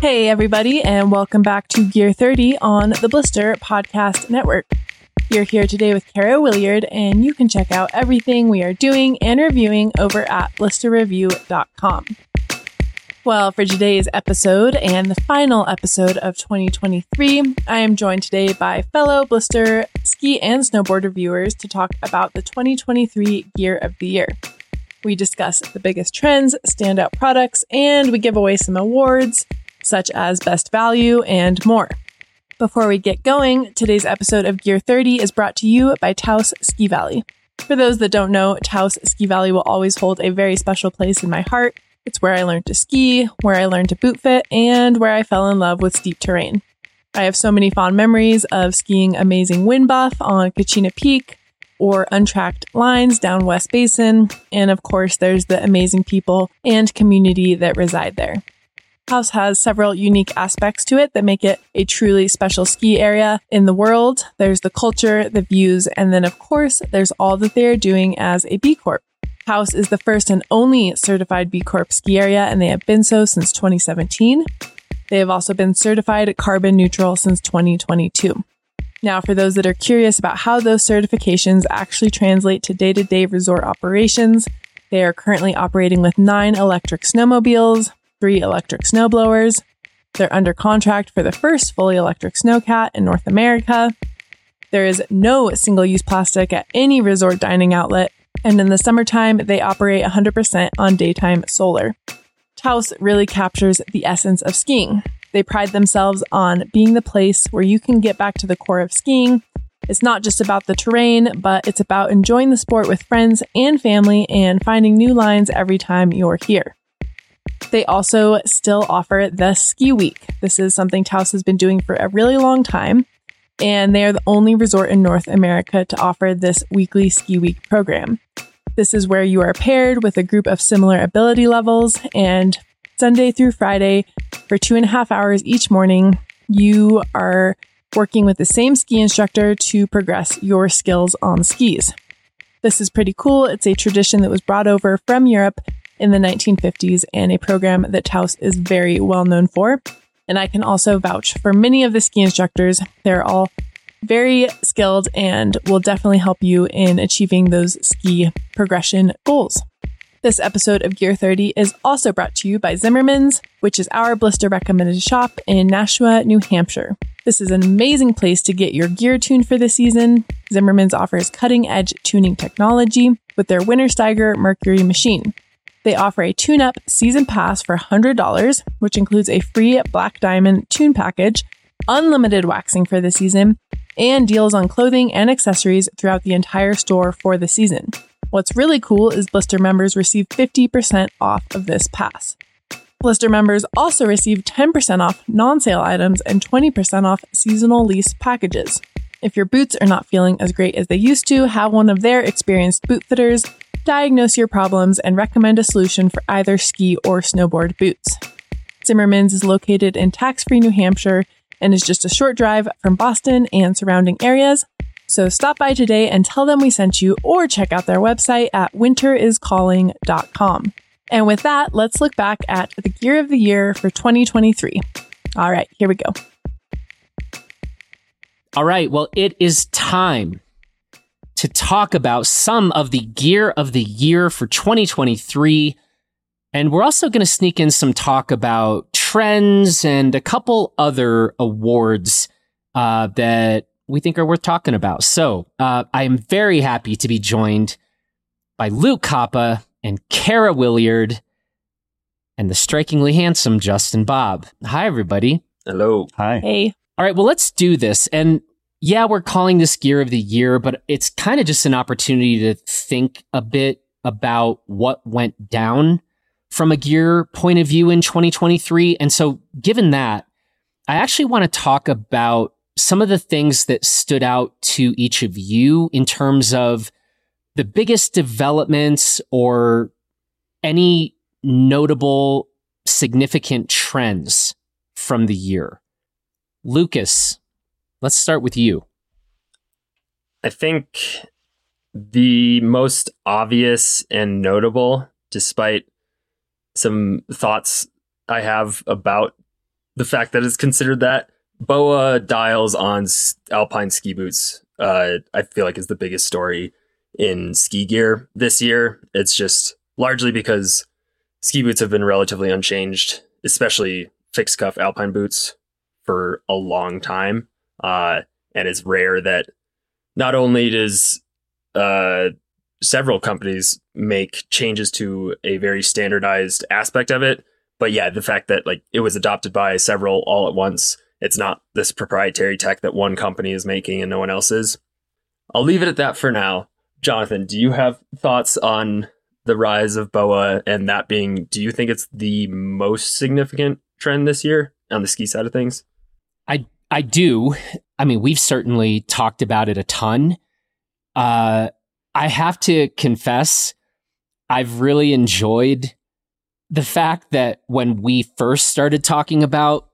Hey, everybody, and welcome back to Gear 30 on the Blister Podcast Network. You're here today with Kara Williard, and you can check out everything we are doing and reviewing over at blisterreview.com. Well, for today's episode and the final episode of 2023, I am joined today by fellow Blister ski and snowboard reviewers to talk about the 2023 Gear of the Year. We discuss the biggest trends, standout products, and we give away some awards, such as Best Value and more. Before we get going, today's episode of Gear 30 is brought to you by Taos Ski Valley. For those that don't know, Taos Ski Valley will always hold a very special place in my heart. It's where I learned to ski, where I learned to boot fit, and where I fell in love with steep terrain. I have so many fond memories of skiing amazing wind buff on Kachina Peak, or untracked lines down West Basin. And of course, there's the amazing people and community that reside there. Taos has several unique aspects to it that make it a truly special ski area in the world. There's the culture, the views, and then of course, there's all that they are doing as a B Corp. Taos is the first and only certified B Corp ski area, and they have been so since 2017. They have also been certified carbon neutral since 2022. Now, for those that are curious about how those certifications actually translate to day to day resort operations, they are currently operating with nine electric snowmobiles, three electric snowblowers. They're under contract for the first fully electric snowcat in North America. There is no single use plastic at any resort dining outlet. And in the summertime, they operate 100% on daytime solar. Taos really captures the essence of skiing. They pride themselves on being the place where you can get back to the core of skiing. It's not just about the terrain, but it's about enjoying the sport with friends and family and finding new lines every time you're here. They also still offer the Ski Week. This is something Taos has been doing for a really long time, and they are the only resort in North America to offer this weekly Ski Week program. This is where you are paired with a group of similar ability levels, and Sunday through Friday, for two and a half hours each morning, you are working with the same ski instructor to progress your skills on skis. This is pretty cool. It's a tradition that was brought over from Europe in the 1950s and a program that Taos is very well known for. And I can also vouch for many of the ski instructors. They're all very skilled and will definitely help you in achieving those ski progression goals. This episode of Gear 30 is also brought to you by Zimmermann's, which is our blister recommended shop in Nashua, New Hampshire. This is an amazing place to get your gear tuned for the season. Zimmermann's offers cutting edge tuning technology with their Wintersteiger Mercury machine. They offer a tune up season pass for $100, which includes a free Black Diamond tune package, unlimited waxing for the season, and deals on clothing and accessories throughout the entire store for the season. What's really cool is Blister members receive 50% off of this pass. Blister members also receive 10% off non sale items and 20% off seasonal lease packages. If your boots are not feeling as great as they used to, have one of their experienced boot fitters diagnose your problems and recommend a solution for either ski or snowboard boots. Zimmermann's is located in tax free New Hampshire and is just a short drive from Boston and surrounding areas. So stop by today and tell them we sent you or check out their website at winteriscalling.com. And with that, let's look back at the gear of the year for 2023. All right, here we go. All right, well, it is time to talk about some of the gear of the year for 2023. And we're also going to sneak in some talk about trends and a couple other awards uh, that we think are worth talking about. So uh, I am very happy to be joined by Luke Koppa and Kara Williard and the strikingly handsome Justin Bobb. Hi, everybody. Hello. Hi. Hey. All right, well, let's do this. And yeah, we're calling this Gear of the Year, but it's kind of just an opportunity to think a bit about what went down from a gear point of view in 2023. And so, given that, I actually want to talk about some of the things that stood out to each of you in terms of the biggest developments or any notable significant trends from the year. Lucas, let's start with you. I think the most obvious and notable, despite some thoughts I have about the fact that it's considered that. BOA dials on alpine ski boots, uh, I feel like is the biggest story in ski gear this year. It's just largely because ski boots have been relatively unchanged, especially fixed cuff alpine boots for a long time. Uh, and it's rare that not only does uh, several companies make changes to a very standardized aspect of it, but yeah, the fact that like it was adopted by several all at once, it's not this proprietary tech that one company is making and no one else is. I'll leave it at that for now. Jonathan, do you have thoughts on the rise of BOA and that being, do you think it's the most significant trend this year on the ski side of things? I I do. I mean, we've certainly talked about it a ton. Uh, I have to confess, I've really enjoyed the fact that when we first started talking about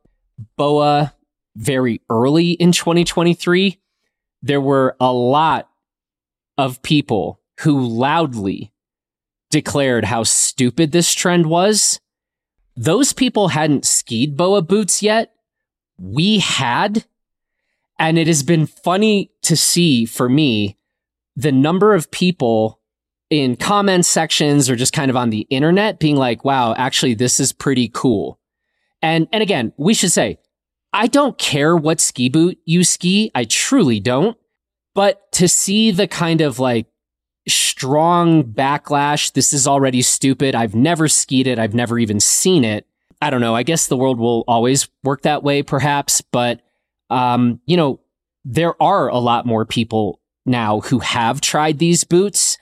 BOA very early in 2023, there were a lot of people who loudly declared how stupid this trend was. Those people hadn't skied BOA boots yet. We had. And it has been funny to see for me the number of people in comment sections or just kind of on the internet being like, wow, actually, this is pretty cool. And, and again, we should say, I don't care what ski boot you ski. I truly don't. But to see the kind of like strong backlash, this is already stupid. I've never skied it. I've never even seen it. I don't know. I guess the world will always work that way, perhaps. But, um, you know, there are a lot more people now who have tried these boots.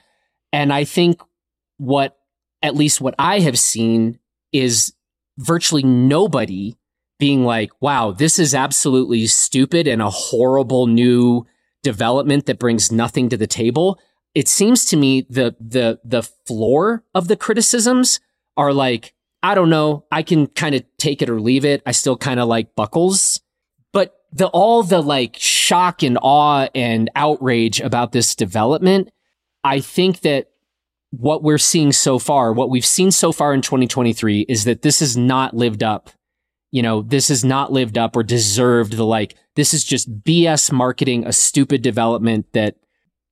And I think what, at least what I have seen is virtually nobody being like, wow, this is absolutely stupid and a horrible new development that brings nothing to the table. It seems to me the the the floor of the criticisms are like, I don't know, I can kind of take it or leave it. I still kind of like buckles. But the all the like shock and awe and outrage about this development, I think that what we're seeing so far, what we've seen so far in 2023 is that this has not lived up. You know, this has not lived up or deserved the like, this is just BS marketing, a stupid development that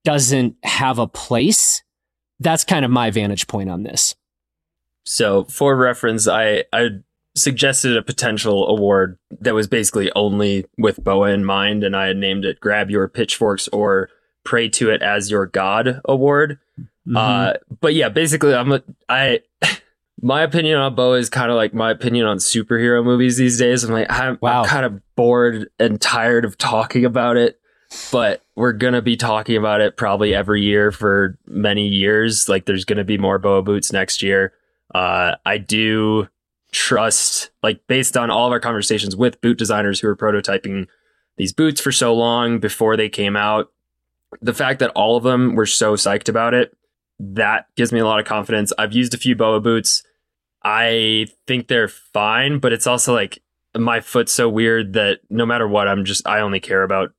doesn't have a place. That's kind of my vantage point on this. So, for reference, I, I suggested a potential award that was basically only with BOA in mind, and I had named it Grab Your Pitchforks or Pray to It as Your God Award. Mm-hmm. Uh, but yeah, basically, I'm a, I, my opinion on BOA is kind of like my opinion on superhero movies these days. I'm like, I'm, wow. I'm kind of bored and tired of talking about it, but we're going to be talking about it probably every year for many years. Like, there's going to be more BOA boots next year. Uh, I do trust, like based on all of our conversations with boot designers who were prototyping these boots for so long before they came out, the fact that all of them were so psyched about it, that gives me a lot of confidence. I've used a few BOA boots. I think they're fine, but it's also like my foot's so weird that no matter what, I'm just I only care about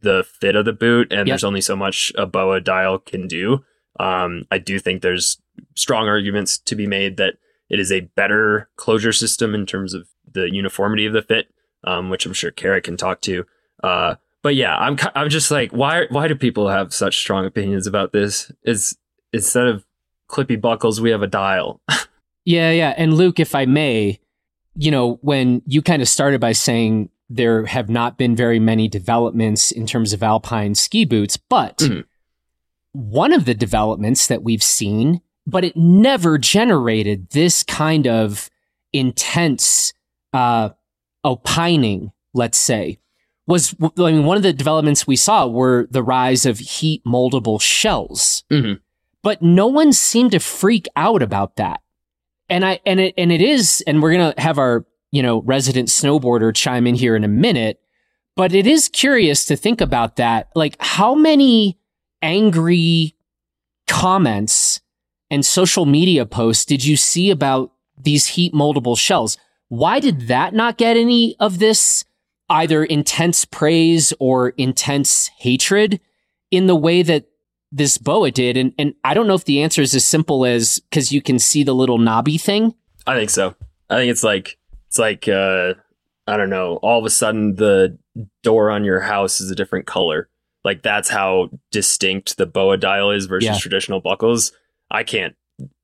the fit of the boot, and yep. there's only so much a BOA dial can do. Um, I do think there's strong arguments to be made that it is a better closure system in terms of the uniformity of the fit, um, which I'm sure Kara can talk to. Uh, but yeah, I'm I'm just like, why why do people have such strong opinions about this? Is instead of clippy buckles, we have a dial. yeah, yeah. And Luke, if I may, you know, when you kind of started by saying there have not been very many developments in terms of alpine ski boots, but mm-hmm. One of the developments that we've seen but it never generated this kind of intense uh, opining, let's say. Was I mean, one of the developments we saw were the rise of heat moldable shells, mm-hmm. but no one seemed to freak out about that. And I and it and it is, and we're gonna have our you know resident snowboarder chime in here in a minute. But it is curious to think about that. Like, how many angry comments and social media posts did you see about these heat moldable shells? Why did that not get any of this either intense praise or intense hatred in the way that this boa did? And, and I don't know if the answer is as simple as because you can see the little knobby thing. I think so. I think it's like, it's like, uh, I don't know, all of a sudden the door on your house is a different color. Like that's how distinct the boa dial is versus Yeah. traditional buckles. I can't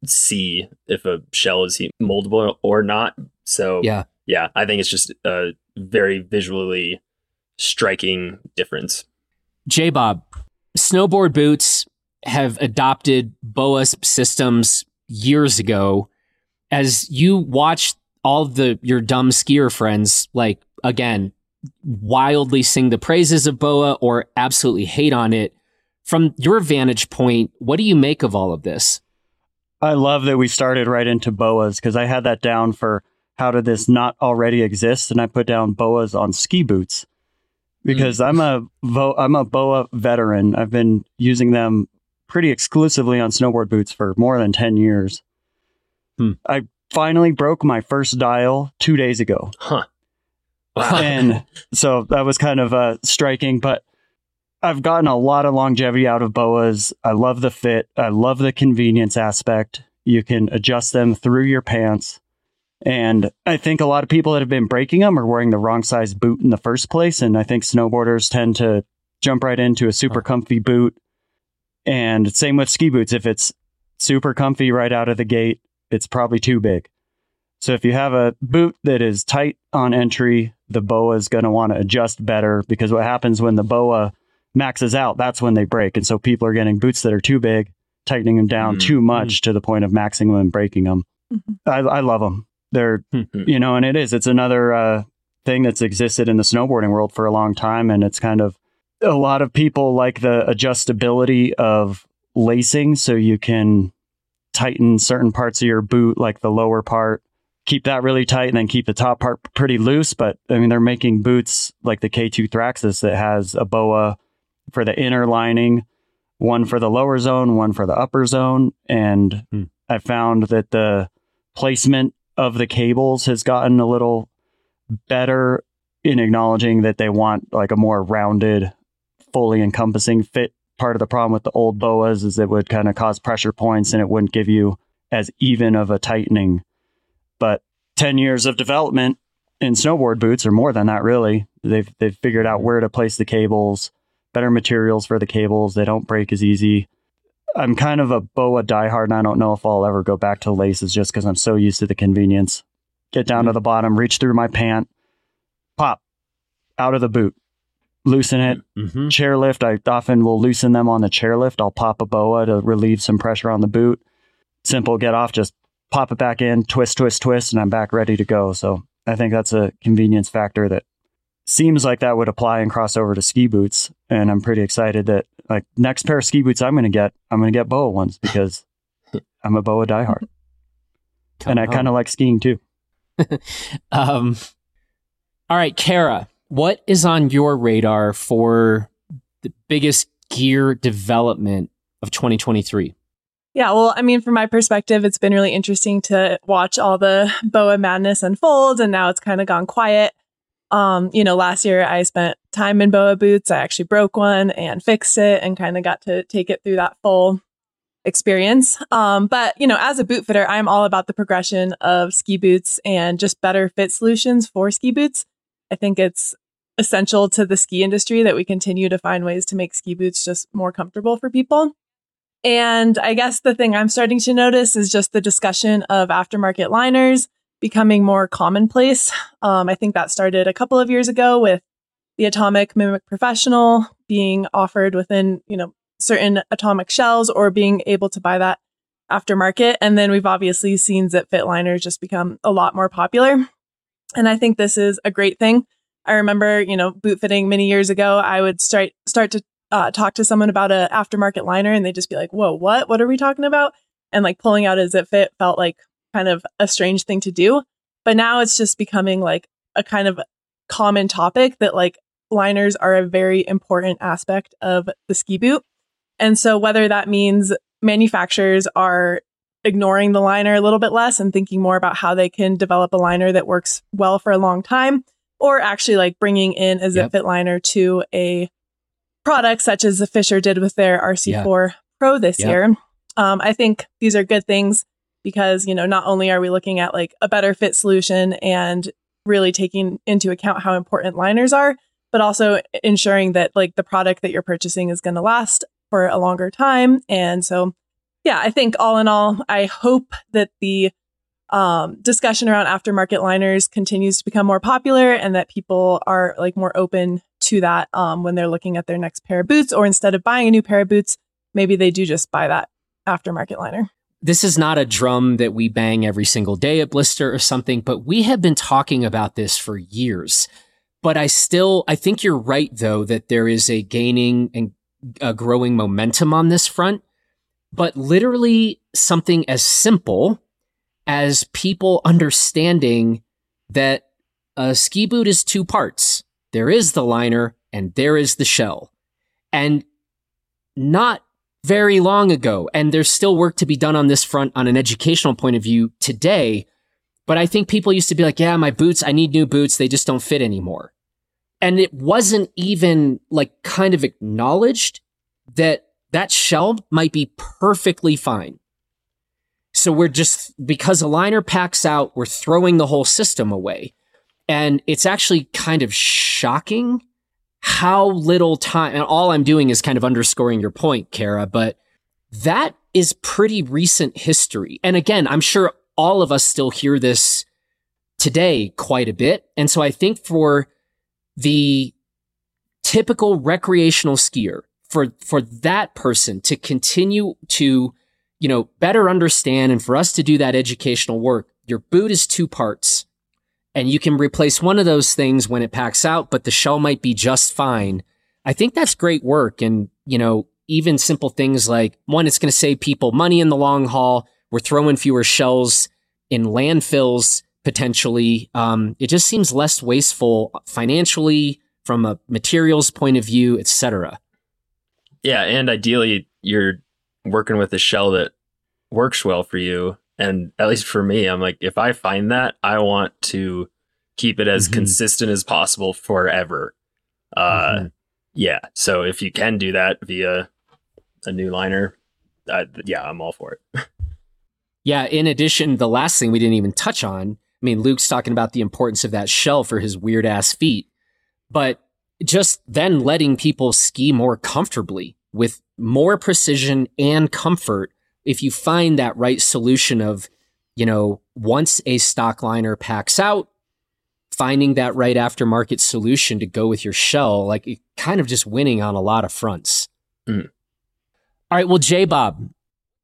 see if a shell is moldable or not. So Yeah. yeah, I think it's just a very visually striking difference. J Bobb, snowboard boots have adopted BOA systems years ago. As you watch all the your dumb skier friends, like again, wildly sing the praises of BOA or absolutely hate on it, from your vantage point, what do you make of all of this? I love that we started right into boas because I had that down for how did this not already exist, and I put down boas on ski boots because I'm a vo- I'm a boa veteran. I've been using them pretty exclusively on snowboard boots for more than ten years. Hmm. I finally broke my first dial two days ago, Huh. Wow. and so that was kind of uh, striking. But I've gotten a lot of longevity out of boas. I love the fit. I love the convenience aspect. You can adjust them through your pants. And I think a lot of people that have been breaking them are wearing the wrong size boot in the first place. And I think snowboarders tend to jump right into a super comfy boot. And same with ski boots. If it's super comfy right out of the gate, it's probably too big. So if you have a boot that is tight on entry, the boa is going to want to adjust better because what happens when the boa maxes out, that's when they break. And so people are getting boots that are too big, tightening them down Mm. too much to the point of maxing them and breaking them. Mhm. I, I love them. They're, Mhm. you know, and it is, it's another uh, thing that's existed in the snowboarding world for a long time. And it's kind of a lot of people like the adjustability of lacing so you can tighten certain parts of your boot, like the lower part, keep that really tight and then keep the top part pretty loose. But I mean, they're making boots like the K2 Thraxis that has a boa for the inner lining, one for the lower zone, one for the upper zone. And Hmm. I found that the placement of the cables has gotten a little better in acknowledging that they want like a more rounded, fully encompassing fit. Part of the problem with the old boas is it would kind of cause pressure points and it wouldn't give you as even of a tightening. But 10 years of development in snowboard boots, or more than that, really, they've, they've figured out where to place the cables, better materials for the cables. They don't break as easy. I'm kind of a boa diehard, and I don't know if I'll ever go back to laces just because I'm so used to the convenience. Get down to the bottom, reach through my pant, pop out of the boot, loosen it, Mm-hmm. chairlift. I often will loosen them on the chairlift. I'll pop a boa to relieve some pressure on the boot. Simple, get off, just pop it back in, twist, twist, twist, and I'm back ready to go. So I think that's a convenience factor that seems like that would apply and cross over to ski boots. And I'm pretty excited that like next pair of ski boots I'm going to get, I'm going to get boa ones because I'm a boa diehard and I kind of like skiing too. Um, all right, Kara, what is on your radar for the biggest gear development of 2023? Yeah, well, I mean, from my perspective, it's been really interesting to watch all the boa madness unfold, and now it's kind of gone quiet. Um, you know, last year I spent time in boa boots. I actually broke one and fixed it, and kind of got to take it through that full experience. Um, but you know, as a boot fitter, I'm all about the progression of ski boots and just better fit solutions for ski boots. I think it's essential to the ski industry that we continue to find ways to make ski boots just more comfortable for people. And I guess the thing I'm starting to notice is just the discussion of aftermarket liners becoming more commonplace. Um, I think that started a couple of years ago with the Atomic Mimic Professional being offered within, you know, certain atomic shells or being able to buy that aftermarket. And then we've obviously seen zip fit liners just become a lot more popular. And I think this is a great thing. I remember, you know, boot fitting many years ago, I would start start to uh, talk to someone about a aftermarket liner and they'd just be like, whoa, what? What are we talking about? And like pulling out a zip fit felt like kind of a strange thing to do. But now it's just becoming like a kind of common topic that like liners are a very important aspect of the ski boot. And so whether that means manufacturers are ignoring the liner a little bit less and thinking more about how they can develop a liner that works well for a long time, or actually like bringing in a zip Yep. fit liner to a product such as the Fischer did with their RC4 Pro this Yep. year. Um, I think these are good things because, you know, not only are we looking at like a better fit solution and really taking into account how important liners are, but also ensuring that like the product that you're purchasing is going to last for a longer time. And so, yeah, I think all in all, I hope that the um, discussion around aftermarket liners continues to become more popular and that people are like more open to that um, when they're looking at their next pair of boots, or instead of buying a new pair of boots, maybe they do just buy that aftermarket liner. This is not a drum that we bang every single day at Blister or something, but we have been talking about this for years. But I still, I think you're right though, that there is a gaining and a growing momentum on this front. But literally something as simple as people understanding that a ski boot is two parts. There is the liner and there is the shell. And not very long ago, and there's still work to be done on this front on an educational point of view today. But I think people used to be like, yeah, my boots, I need new boots. They just don't fit anymore. And it wasn't even like kind of acknowledged that that shell might be perfectly fine. So we're just, because a liner packs out, we're throwing the whole system away. And it's actually kind of shocking how little time, and all I'm doing is kind of underscoring your point, Kara, but that is pretty recent history. And again, I'm sure all of us still hear this today quite a bit. And so I think for the typical recreational skier, for, for that person to continue to, you know, better understand and for us to do that educational work, your boot is two parts and you can replace one of those things when it packs out, but the shell might be just fine. I think that's great work. And, you know, even simple things like one, it's going to save people money in the long haul. We're throwing fewer shells in landfills potentially. Um, it just seems less wasteful financially from a materials point of view, etc. Yeah. And ideally you're working with a shell that works well for you and at least for me, I'm like, if I find that, I want to keep it as mm-hmm. consistent as possible forever. Uh, mm-hmm. yeah. So if you can do that via a new liner, uh, yeah, I'm all for it. yeah. In addition, the last thing we didn't even touch on. I mean, Luke's talking about the importance of that shell for his weird ass feet, but just then letting people ski more comfortably with more precision and comfort if you find that right solution of, you know, once a stock liner packs out, finding that right aftermarket solution to go with your shell, like kind of just winning on a lot of fronts. Mm. All right. Well, J Bobb,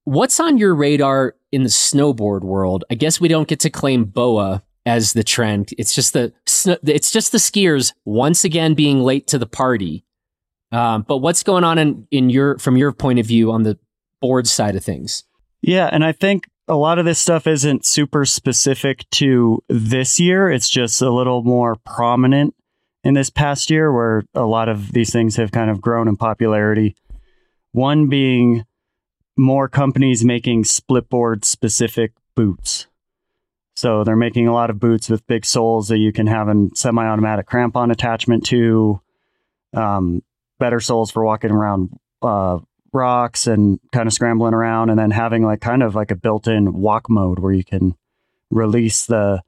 what's on your radar in the snowboard world? I guess we don't get to claim BOA as the trend. It's just the, it's just the skiers once again being late to the party. Um, but what's going on in, in your, from your point of view on the board side of things. Yeah, and I think a lot of this stuff isn't super specific to this year. It's just a little more prominent in this past year where a lot of these things have kind of grown in popularity. One being more companies making splitboard specific boots. So they're making a lot of boots with big soles that you can have a semi automatic crampon attachment to, um, better soles for walking around uh, rocks and kind of scrambling around and then having like kind of like a built-in walk mode where you can release the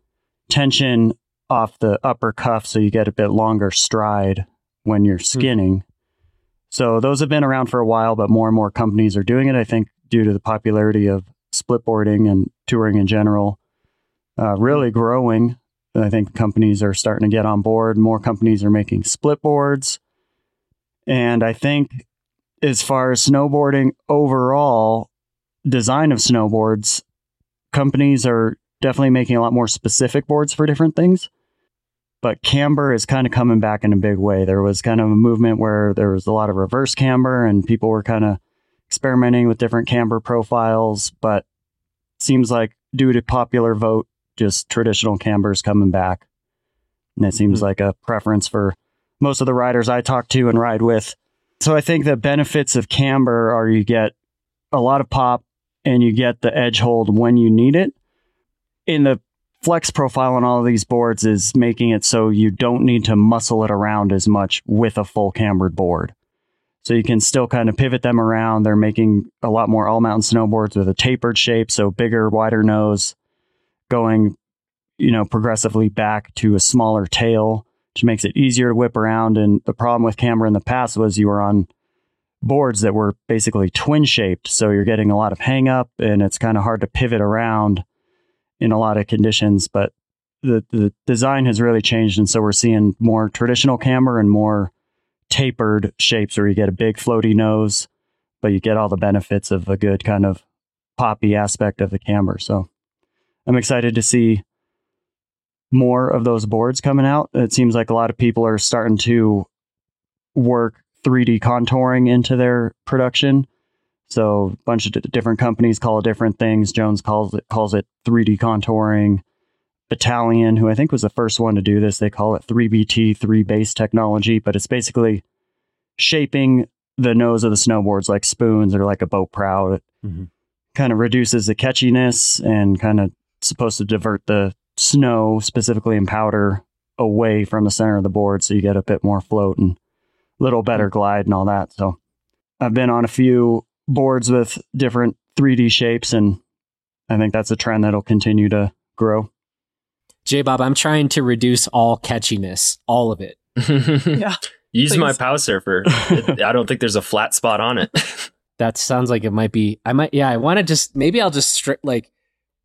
tension off the upper cuff so you get a bit longer stride when you're hmm. skinning. Mm. So those have been around for a while, but more and more companies are doing it. I think due to the popularity of splitboarding and touring in general, uh, really hmm. growing. I think companies are starting to get on board. More companies are making split boards. And I think as far as snowboarding overall, design of snowboards, companies are definitely making a lot more specific boards for different things. But camber is kind of coming back in a big way. There was kind of a movement where there was a lot of reverse camber and people were kind of experimenting with different camber profiles, but seems like due to popular vote, just traditional camber is coming back. And it seems mm-hmm. like a preference for most of the riders I talk to and ride with so I think the benefits of camber are you get a lot of pop and you get the edge hold when you need it. In the flex profile on all of these boards is making it so you don't need to muscle it around as much with a full cambered board. So you can still kind of pivot them around. They're making a lot more all mountain snowboards with a tapered shape, so bigger, wider nose, going you know, progressively back to a smaller tail, which makes it easier to whip around. And the problem with camber in the past was you were on boards that were basically twin shaped. So you're getting a lot of hang up and it's kind of hard to pivot around in a lot of conditions. But the, the design has really changed. And so we're seeing more traditional camber and more tapered shapes where you get a big floaty nose, but you get all the benefits of a good kind of poppy aspect of the camber. So I'm excited to see more of those boards coming out. It seems like a lot of people are starting to work 3D contouring into their production. So a bunch of d- different companies call it different things. Jones calls it calls it 3D contouring. Bataleon, who I think was the first one to do this, they call it 3BT, 3 base technology, but it's basically shaping the nose of the snowboards like spoons or like a boat prow. It Mhm. kind of reduces the catchiness and kind of supposed to divert the snow, specifically in powder, away from the center of the board so you get a bit more float and a little better mm-hmm. glide and all that. So I've been on a few boards with different 3D shapes and I think that's a trend that'll continue to grow. J Bobb, I'm trying to reduce all catchiness, all of it. Yeah. Use my pow surfer. It- I don't think there's a flat spot on it. That sounds like it might be. I might. Yeah, I want to just maybe I'll just strip like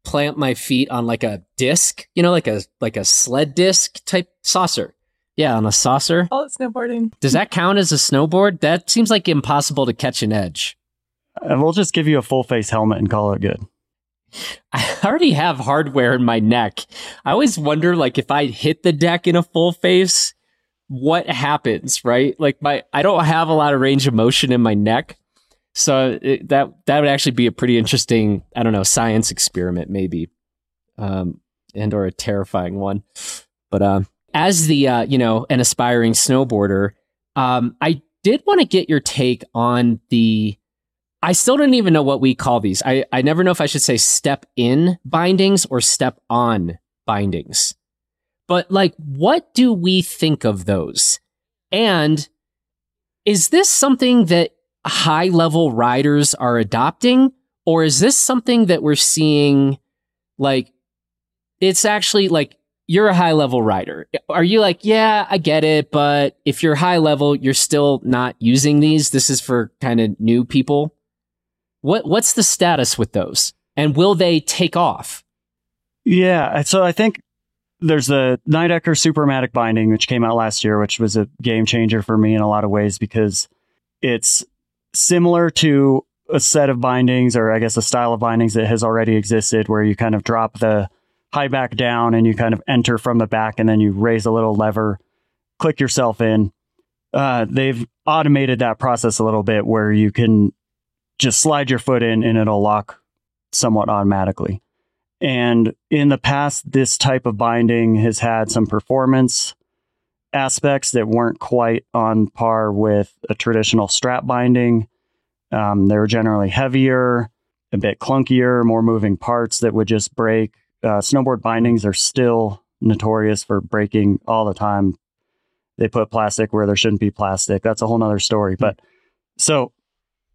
plant my feet on like a disc, you know, like a like a sled disc type saucer. Yeah, on a saucer. Call it snowboarding. Does that count as a snowboard? That seems like impossible to catch an edge. And we'll just give you a full face helmet and call it good. I already have hardware in my neck. I always wonder, like, if I hit the deck in a full face, what happens, right? Like, my I don't have a lot of range of motion in my neck, so it, that that would actually be a pretty interesting, I don't know, science experiment, maybe, um, and or a terrifying one. But um, as the uh, you know, an aspiring snowboarder, um, I did want to get your take on the I still don't even know what we call these. I, I never know if I should say step in bindings or step on bindings. But like, what do we think of those? And is this something that high level riders are adopting? Or is this something that we're seeing like, it's actually like, you're a high level rider. Are you like, yeah, I get it, but if you're high level, you're still not using these. This is for kind of new people. What what's the status with those? And will they take off? Yeah, so I think there's the Nidecker Supermatic binding, which came out last year, which was a game changer for me in a lot of ways because it's similar to a set of bindings, or I guess a style of bindings that has already existed, where you kind of drop the high back down and you kind of enter from the back, and then you raise a little lever, click yourself in. Uh, they've automated that process a little bit where you can just slide your foot in and it'll lock somewhat automatically. And in the past, this type of binding has had some performance aspects that weren't quite on par with a traditional strap binding. Um, they were generally heavier, a bit clunkier, more moving parts that would just break. Uh, snowboard bindings are still notorious for breaking all the time. They put plastic where there shouldn't be plastic. That's a whole nother story. But so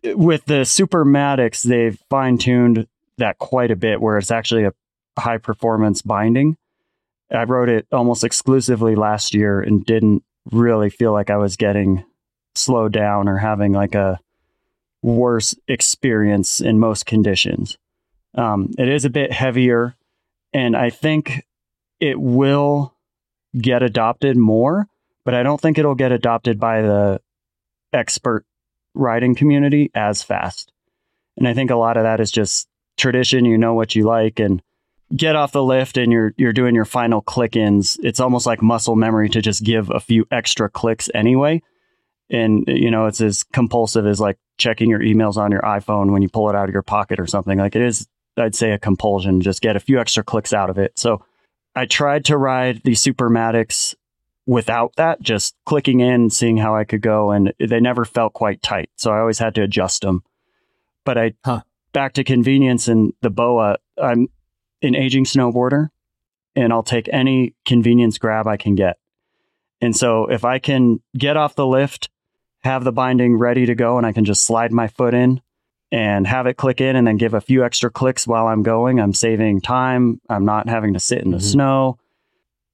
with the Supermatics, they've fine tuned that quite a bit where it's actually a high performance binding. I wrote it almost exclusively last year and didn't really feel like I was getting slowed down or having like a worse experience in most conditions. Um, it is a bit heavier, and I think it will get adopted more, but I don't think it'll get adopted by the expert riding community as fast. And I think a lot of that is just tradition. You know what you like, and get off the lift, and you're you're doing your final click ins. It's almost like muscle memory to just give a few extra clicks anyway. And you know, it's as compulsive as like checking your emails on your iPhone when you pull it out of your pocket or something. Like it is, I'd say, a compulsion. Just get a few extra clicks out of it. So I tried to ride the Supermatics without that, just clicking in, seeing how I could go, and they never felt quite tight. So I always had to adjust them. But I Huh. back to convenience and the BOA. I'm an aging snowboarder, and I'll take any convenience grab I can get. And so if I can get off the lift, have the binding ready to go, and I can just slide my foot in and have it click in and then give a few extra clicks while I'm going. I'm saving time. I'm not having to sit in the Mhm. snow.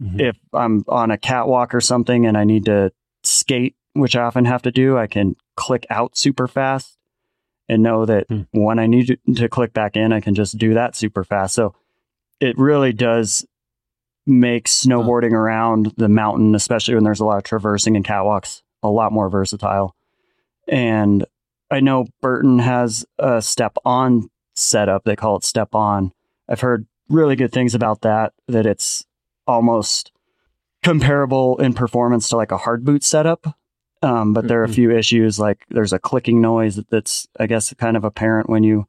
Mhm. If I'm on a catwalk or something and I need to skate, which I often have to do, I can click out super fast and know that Hmm. when I need to, to click back in, I can just do that super fast. So it really does make snowboarding around the mountain, especially when there's a lot of traversing and catwalks, a lot more versatile. And I know Burton has a step on setup. They call it step on. I've heard really good things about that, that it's almost comparable in performance to like a hard boot setup. Um, but there are a Mhm. few issues like there's a clicking noise that's, I guess, kind of apparent when you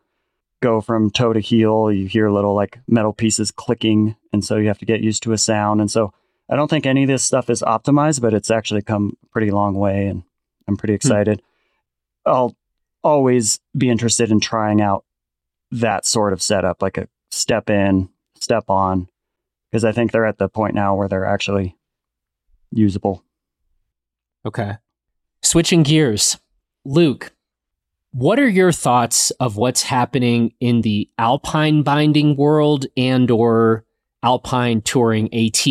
go from toe to heel. You hear little like metal pieces clicking. And so you have to get used to a sound. And so I don't think any of this stuff is optimized, but it's actually come a pretty long way. And I'm pretty hmm. excited. I'll always be interested in trying out that sort of setup, like a step in, step on, because I think they're at the point now where they're actually usable. Okay. Switching gears. Luke, what are your thoughts of what's happening in the alpine binding world and or alpine touring AT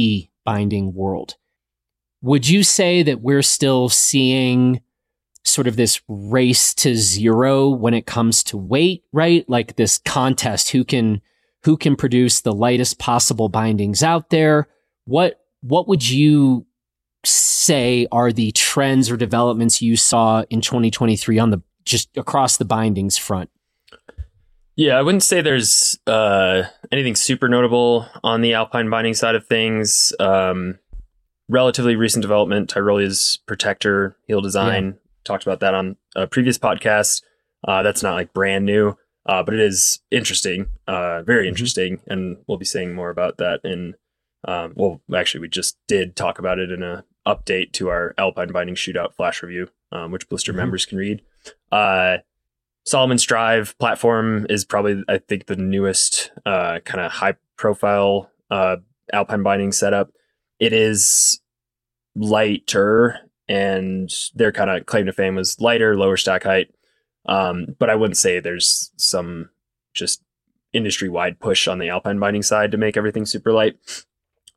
binding world? Would you say that we're still seeing sort of this race to zero when it comes to weight, right? Like this contest who can who can produce the lightest possible bindings out there? What what would you say are the trends or developments you saw in 2023 on the just across the bindings front? Yeah, I wouldn't say there's uh, anything super notable on the alpine binding side of things. Um, relatively recent development, Tyrolia's protector heel design. Talked about that on a previous podcast. Uh, that's not like brand new, uh, but it is interesting, uh, very Mhm. interesting, and we'll be saying more about that in. Um, well, actually, we just did talk about it in a update to our Alpine Binding Shootout flash review, um, which Blister Mhm. members can read. Uh, Salomon Strive platform is probably, I think, the newest uh, kind of high profile uh, Alpine binding setup. It is lighter, and their kind of claim to fame was lighter, lower stack height. Um, but I wouldn't say there's some just industry wide push on the Alpine binding side to make everything super light.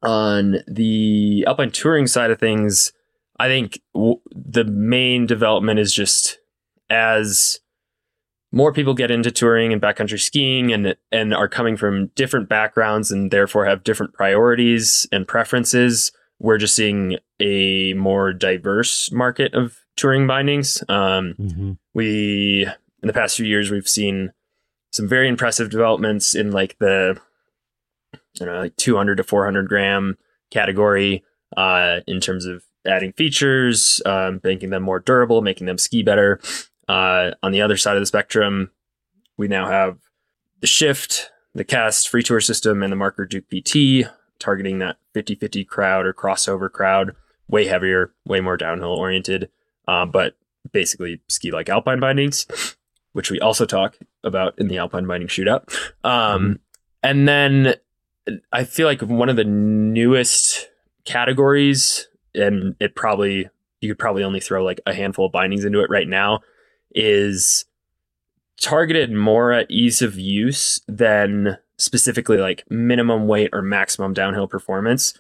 On the Alpine touring side of things, I think w- the main development is just as more people get into touring and backcountry skiing and and are coming from different backgrounds and therefore have different priorities and preferences. We're just seeing a more diverse market of touring bindings. Um, Mm-hmm. we in the past few years we've seen some very impressive developments in like the you know like 200 to 400 gram category uh, in terms of adding features um, making them more durable making them ski better uh, on the other side of the spectrum we now have the shift the CAST Freetour system and the Marker Duke PT targeting that 50-50 crowd or crossover crowd way heavier way more downhill oriented uh, but basically ski like alpine bindings, which we also talk about in the alpine binding shootout. Um, And then I feel like one of the newest categories, and it probably you could probably only throw like a handful of bindings into it right now, is targeted more at ease of use than specifically like minimum weight or maximum downhill performance.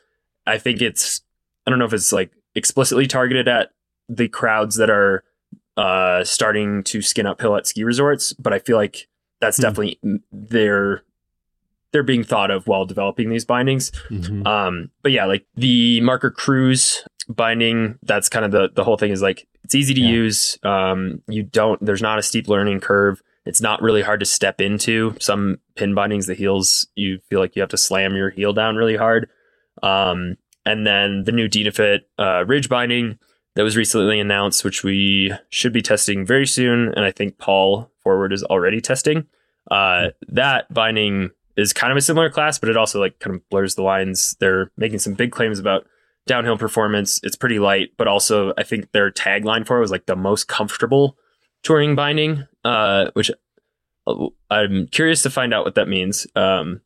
I think it's I don't know if it's like explicitly targeted at the crowds that are uh, starting to skin uphill at ski resorts, but I feel like that's Hmm. definitely they're they're being thought of while developing these bindings. Mm-hmm. Um, but yeah, like the marker cruise binding, that's kind of the the whole thing is like it's easy to Yeah. use. Um, you don't there's not a steep learning curve. It's not really hard to step into. Some pin bindings, the heels, you feel like you have to slam your heel down really hard. Um, and then the new Dynafit uh, ridge binding that was recently announced, which we should be testing very soon. And I think Paul Forward is already testing. Uh, that binding is kind of a similar class, but it also like kind of blurs the lines. They're making some big claims about downhill performance. It's pretty light, but also I think their tagline for it was like the most comfortable touring binding, uh, which uh, I'm curious to find out what that means. Um,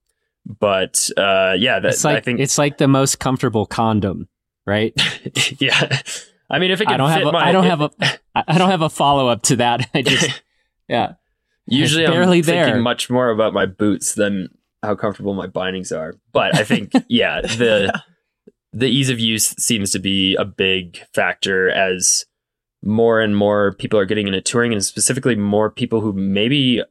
but uh, yeah, that It's like I think it's like the most comfortable condom, right? yeah. I mean, if it I don't have a, my, I don't have a I don't have a follow up to that. I just yeah. Usually, I'm Barely thinking there. much more about my boots than how comfortable my bindings are. But I think, yeah, the the ease of use seems to be a big factor as more and more people are getting into touring, and specifically more people who maybe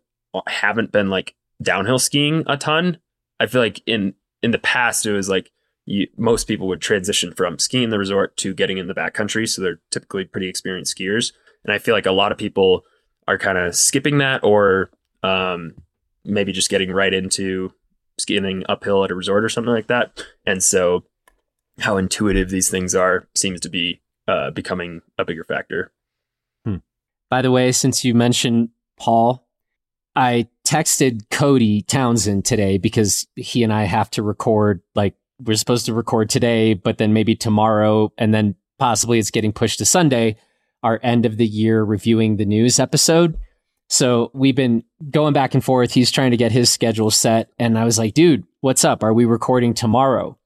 haven't been like downhill skiing a ton. I feel like in in the past it was like you, most people would transition from skiing the resort to getting in the backcountry, so they're typically pretty experienced skiers. And I feel like a lot of people are kind of skipping that, or um, maybe just getting right into skiing uphill at a resort or something like that. And so, how intuitive these things are seems to be uh, becoming a bigger factor. By the way, since you mentioned Paul, I texted Cody Townsend today because he and I have to record, like, we're supposed to record today, but then maybe tomorrow, and then possibly it's getting pushed to Sunday, our end of the year reviewing the news episode. So we've been going back and forth. He's trying to get his schedule set. And I was like, dude, what's up? Are we recording tomorrow?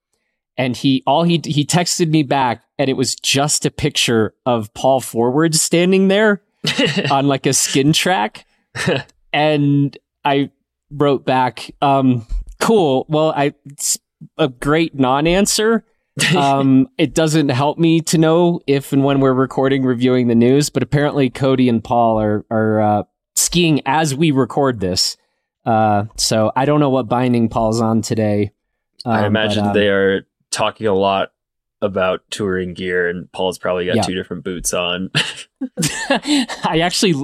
And he, all he, he texted me back and it was just a picture of Paul Forward standing there on like a skin track. and I wrote back, um, cool. Well, I, it's a great non answer. um, it doesn't help me to know if and when we're recording, reviewing the news, but apparently Cody and Paul are, are, uh, skiing as we record this. Uh, so I don't know what binding Paul's on today. I Um, imagine but, um, they are talking a lot about touring gear, and Paul's probably got Yeah. two different boots on. I actually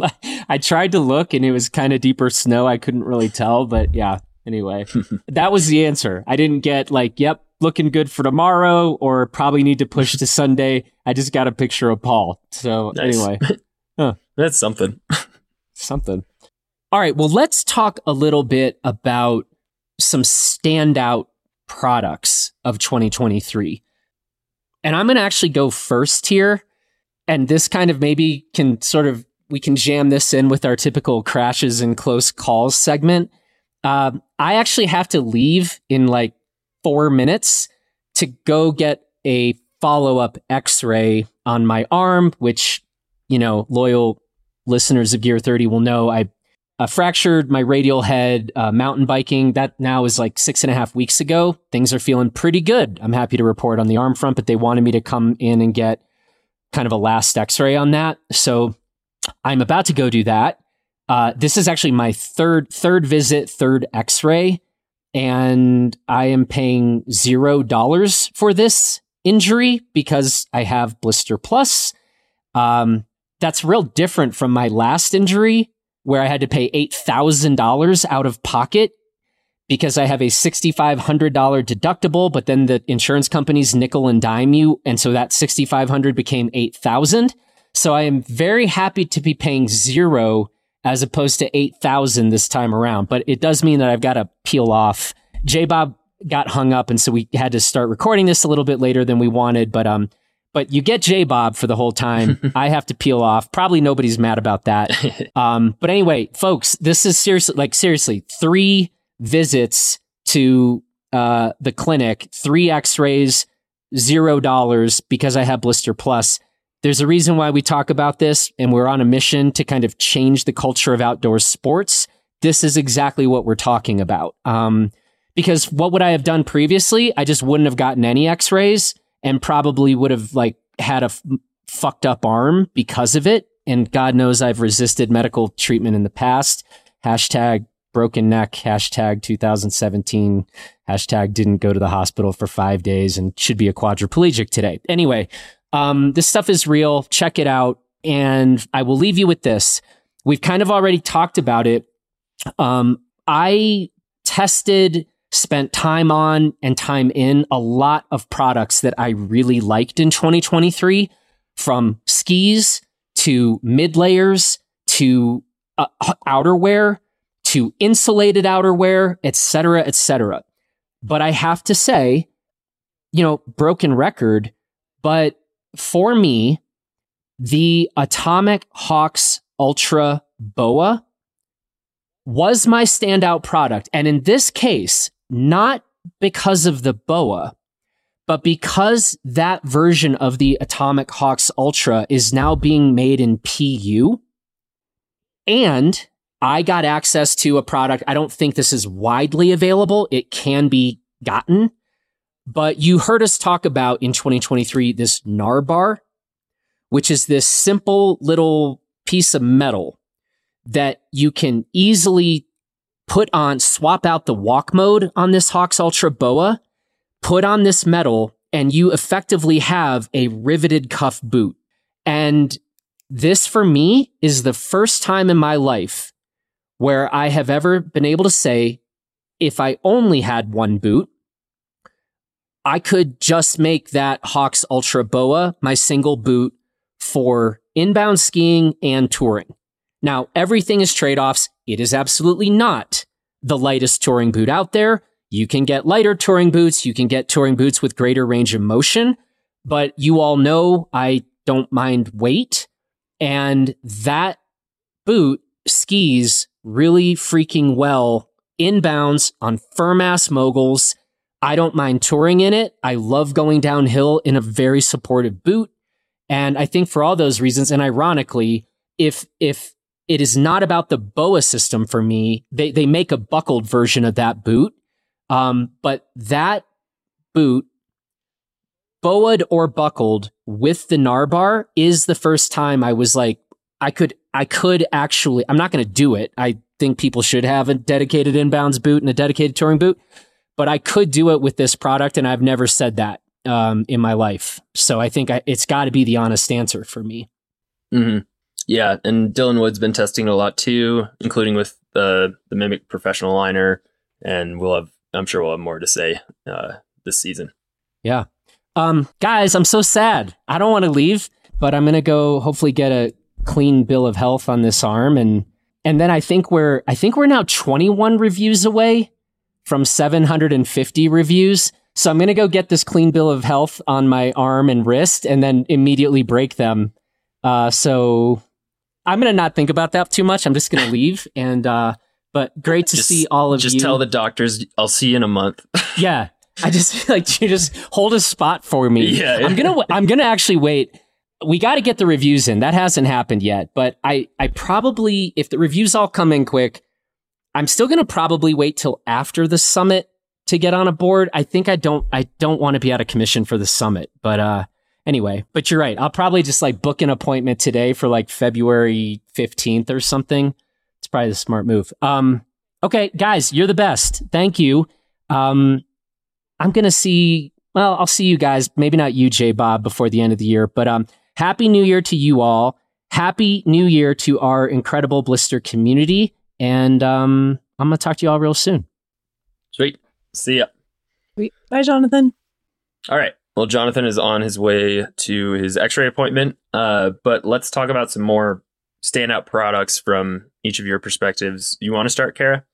I tried to look and it was kind of deeper snow. I couldn't really tell, but yeah. Anyway, that was the answer. I didn't get like, "Yep, looking good for tomorrow," or probably need to push to Sunday. I just got a picture of Paul. So Nice. anyway, That's something. something. All right. Well, let's talk a little bit about some standout products of 2023. And I'm going to actually go first here. And this kind of maybe can sort of, we can jam this in with our typical crashes and close calls segment. Um, I actually have to leave in like four minutes to go get a follow up x ray on my arm, which, you know, loyal listeners of Gear 30 will know I uh, fractured my radial head uh, mountain biking. That now is like six and a half weeks ago. Things are feeling pretty good. I'm happy to report on the arm front, but they wanted me to come in and get kind of a last x ray on that. So I'm about to go do that. Uh, this is actually my third third visit, third x ray, and I am paying zero dollars for this injury because I have Blister Plus. Um, that's real different from my last injury where I had to pay $8,000 out of pocket because I have a $6,500 deductible, but then the insurance companies nickel and dime you. And so that 6,500 became 8,000. So I am very happy to be paying zero as opposed to 8,000 this time around. But it does mean that I've got to peel off. J Bobb got hung up. And so we had to start recording this a little bit later than we wanted. But, um, but you get J Bobb for the whole time. I have to peel off. Probably nobody's mad about that. Um, but anyway, folks, this is seriously like seriously three visits to uh, the clinic, three X-rays, zero dollars because I have Blister Plus. There's a reason why we talk about this, and we're on a mission to kind of change the culture of outdoor sports. This is exactly what we're talking about. Um, because what would I have done previously? I just wouldn't have gotten any X-rays and probably would have like had a f- fucked up arm because of it. And God knows I've resisted medical treatment in the past. Hashtag broken neck. Hashtag 2017. Hashtag didn't go to the hospital for five days and should be a quadriplegic today. Anyway, um, this stuff is real. Check it out. And I will leave you with this. We've kind of already talked about it. Um, I tested, spent time on and time in a lot of products that I really liked in 2023 from skis to mid layers to uh, outerwear to insulated outerwear, etc., etc. But I have to say, you know, broken record, but for me, the Atomic Hawx Ultra Boa was my standout product. And in this case, not because of the Boa, but because that version of the Atomic Hawx Ultra is now being made in PU. And I got access to a product. I don't think this is widely available. It can be gotten, but you heard us talk about in 2023 this Narbar, which is this simple little piece of metal that you can easily put on, swap out the walk mode on this Hawx Ultra Boa, put on this metal, and you effectively have a riveted cuff boot. And this for me is the first time in my life where I have ever been able to say, if I only had one boot, I could just make that Hawx Ultra Boa my single boot for inbound skiing and touring. Now, everything is trade offs. It is absolutely not the lightest touring boot out there. You can get lighter touring boots. You can get touring boots with greater range of motion, but you all know I don't mind weight. And that boot skis really freaking well inbounds on firm ass moguls. I don't mind touring in it. I love going downhill in a very supportive boot. And I think for all those reasons, and ironically, if if it is not about the BOA system for me, they they make a buckled version of that boot. Um, but that boot, BOA'd or buckled with the Narbar, is the first time I was like, I could I could actually. I'm not going to do it. I think people should have a dedicated inbounds boot and a dedicated touring boot, but I could do it with this product, and I've never said that um, in my life. So I think I, it's got to be the honest answer for me. Mm-hmm. Yeah, and Dylan Wood's been testing a lot too, including with the the Mimic Professional Liner, and we'll have I'm sure we'll have more to say uh, this season. Yeah, um, guys, I'm so sad. I don't want to leave, but I'm gonna go hopefully get a clean bill of health on this arm, and and then I think we're I think we're now 21 reviews away from 750 reviews. So I'm to go get this clean bill of health on my arm and wrist and then immediately break them. Uh, so I'm going to not think about that too much. I'm just going to leave. And, uh, but great to just, see all of just you. Just tell the doctors I'll see you in a month. yeah. I just like you just hold a spot for me. Yeah. I'm going to, I'm going to actually wait. We got to get the reviews in. That hasn't happened yet, but I, I probably, if the reviews all come in quick, I'm still going to probably wait till after the summit to get on a board. I think I don't I don't want to be out of commission for the summit. But uh anyway, but you're right. I'll probably just like book an appointment today for like February 15th or something. It's probably the smart move. Um okay, guys, you're the best. Thank you. Um I'm going to see well, I'll see you guys, maybe not you J Bobb before the end of the year, but um happy new year to you all. Happy new year to our incredible blister community and um I'm going to talk to you all real soon. Sweet. See ya. Sweet. Bye, Jonathan. All right. Well, Jonathan is on his way to his x ray appointment. Uh, but let's talk about some more standout products from each of your perspectives. You want to start, Kara?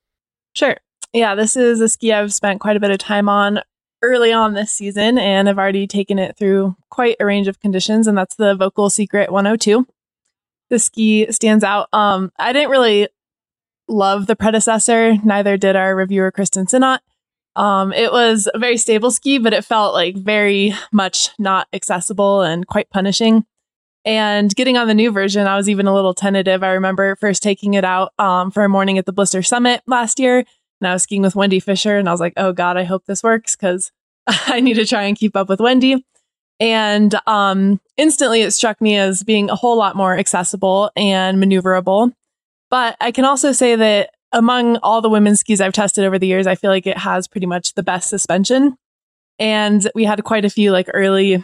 Sure. Yeah, this is a ski I've spent quite a bit of time on early on this season, and I've already taken it through quite a range of conditions, and that's the Volkl Secret 102. The ski stands out. Um, I didn't really love the predecessor, neither did our reviewer, Kristin Sinnott. Um, it was a very stable ski, but it felt like very much not accessible and quite punishing. And getting on the new version, I was even a little tentative. I remember first taking it out um, for a morning at the Blister Summit last year, and I was skiing with Wendy Fisher, and I was like, "Oh God, I hope this works because I need to try and keep up with Wendy." And um, instantly, it struck me as being a whole lot more accessible and maneuverable. But I can also say that among all the women's skis I've tested over the years, I feel like it has pretty much the best suspension. And we had quite a few like early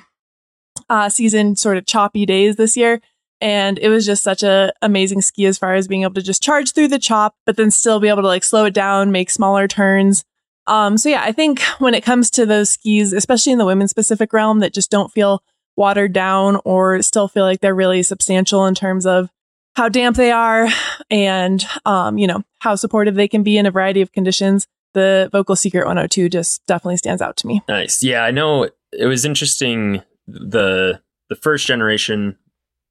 uh, season sort of choppy days this year. And it was just such a amazing ski as far as being able to just charge through the chop, but then still be able to like slow it down, make smaller turns. Um, so yeah, I think when it comes to those skis, especially in the women's specific realm that just don't feel watered down or still feel like they're really substantial in terms of how damp they are and um, you know how supportive they can be in a variety of conditions the Volkl secret 102 just definitely stands out to me. Nice. Yeah i know it was interesting the the first generation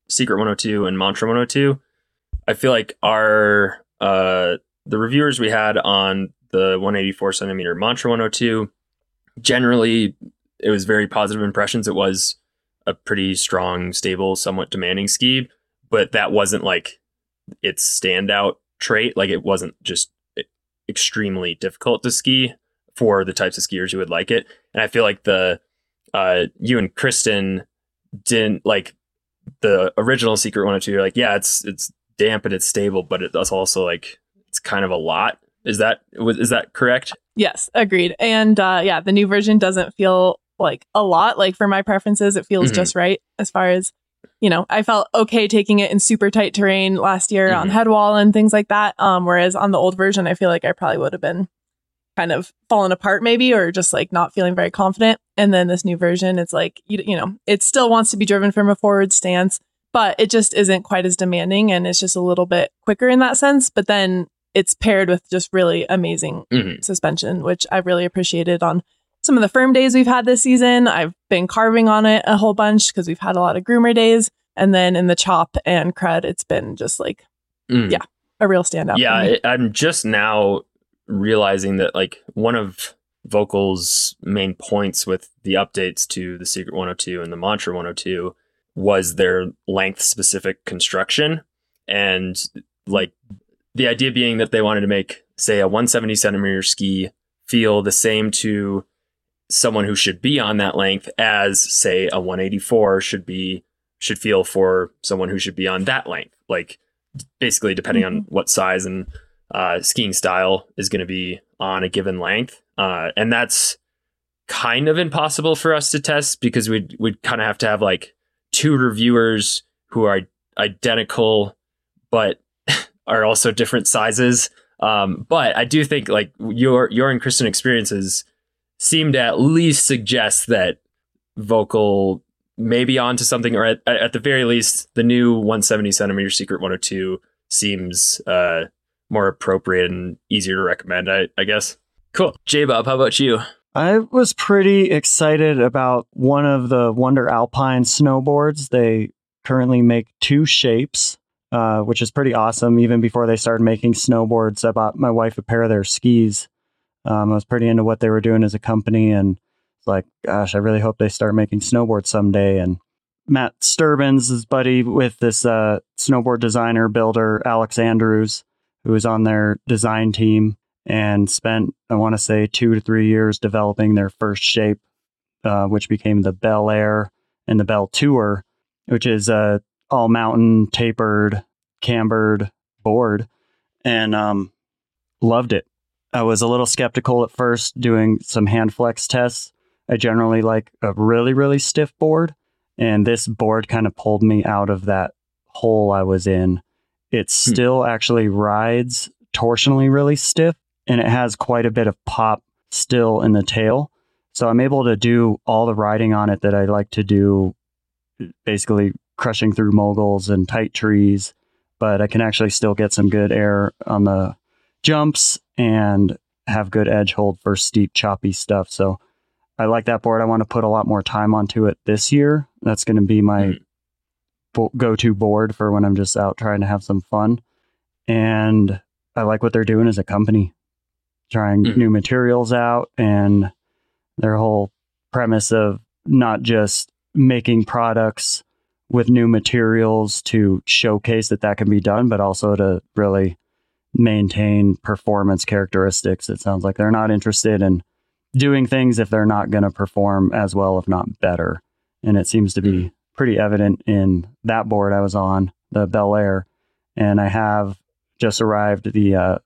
secret 102 and mantra 102 i feel like our uh the reviewers we had on the 184 centimeter mantra 102 generally it was very positive impressions. It was a pretty strong stable somewhat demanding ski but that wasn't like its standout trait. Like it wasn't just extremely difficult to ski for the types of skiers who would like it. And I feel like the uh, you and Kristin didn't like the original Secret 102. You're like, yeah, it's it's damp and it's stable, but it's also like it's kind of a lot. Is that is that correct? Yes, agreed. And uh, yeah, the new version doesn't feel like a lot. Like for my preferences, it feels mm-hmm. just right as far as you know. I felt okay taking it in super tight terrain last year mm-hmm. on headwall and things like that. Um, whereas on the old version, I feel like I probably would have been kind of fallen apart maybe or just like not feeling very confident and then this new version it's like you, you know it still wants to be driven from a forward stance but it just isn't quite as demanding and it's just a little bit quicker in that sense but then it's paired with just really amazing mm-hmm. suspension which i really appreciated on some of the firm days we've had this season i've been carving on it a whole bunch because we've had a lot of groomer days and then in the chop and crud it's been just like mm. yeah a real standout yeah i'm just now realizing that like one of Volkl's main points with the updates to the Secret 102 and the Mantra 102 was their length specific construction. And like the idea being that they wanted to make, say, a 170 centimeter ski feel the same to someone who should be on that length as, say, a 184 should be, should feel for someone who should be on that length. Like basically depending mm-hmm. on what size and uh, skiing style is going to be on a given length. Uh, and that's kind of impossible for us to test because we'd, we'd kind of have to have like two reviewers who are identical, but are also different sizes. Um, but I do think like your, your and Kristin experiences seem to at least suggest that Volkl maybe onto something, or at, at the very least, the new 170 centimeter Secret 102 seems uh, more appropriate and easier to recommend, I, I guess. Cool. J Bobb, how about you? I was pretty excited about one of the WNDR Alpine snowboards. They currently make two shapes, uh, which is pretty awesome. Even before they started making snowboards, I bought my wife a pair of their skis. Um, I was pretty into what they were doing as a company, and like, gosh, I really hope they start making snowboards someday. And Matt Sterbenz is buddy with this uh, snowboard designer builder Alex Andrews who was on their design team and spent, I want to say, two to three years developing their first shape, uh, which became the Bel Air and the Bel Tour, which is a all mountain, tapered, cambered board, and um, loved it. I was a little skeptical at first doing some hand flex tests. I generally like a really, really stiff board, and this board kind of pulled me out of that hole I was in it hmm. still hmm. actually rides torsionally really stiff and it has quite a bit of pop still in the tail. So I'm able to do all the riding on it that I like to do, basically crushing through moguls and tight trees. But I can actually still get some good air on the jumps and have good edge hold for steep, choppy stuff. So I like that board. I want to put a lot more time onto it this year. That's going to be my mm go to board for when I'm just out trying to have some fun. And I like what they're doing as a company, trying mm new materials out and their whole premise of not just making products with new materials to showcase that that can be done, but also to really maintain performance characteristics. It sounds like they're not interested in doing things if they're not going to perform as well, if not better. And it seems to be mm pretty evident in that board I was on, the Bel Air. And I have just arrived the uh,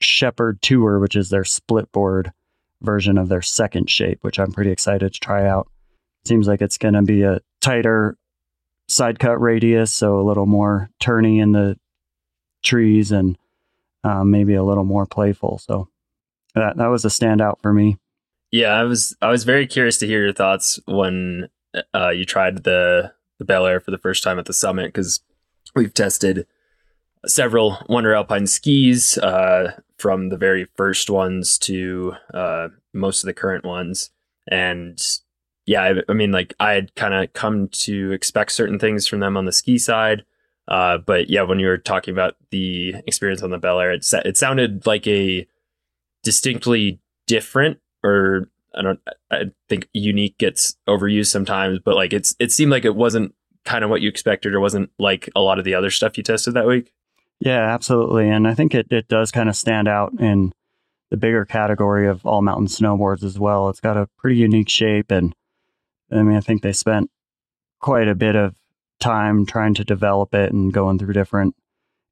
Shepherd Tour, which is their split board version of their second shape, which I'm pretty excited to try out. Seems like it's going to be a tighter side cut radius, so a little more turning in the trees and um, maybe a little more playful. So that that was a standout for me. Yeah, I was I was very curious to hear your thoughts when uh, you tried the the Bel Air for the first time at the summit because we've tested several WNDR Alpine skis uh, from the very first ones to uh, most of the current ones, and yeah, I, I mean, like I had kind of come to expect certain things from them on the ski side. Uh, but yeah, when you were talking about the experience on the Bel Air, it, it sounded like a distinctly different or I don't I think unique gets overused sometimes, but like it's it seemed like it wasn't kind of what you expected or wasn't like a lot of the other stuff you tested that week. Yeah, absolutely. And I think it, it does kind of stand out in the bigger category of all mountain snowboards as well. It's got a pretty unique shape. And I mean, I think they spent quite a bit of time trying to develop it and going through different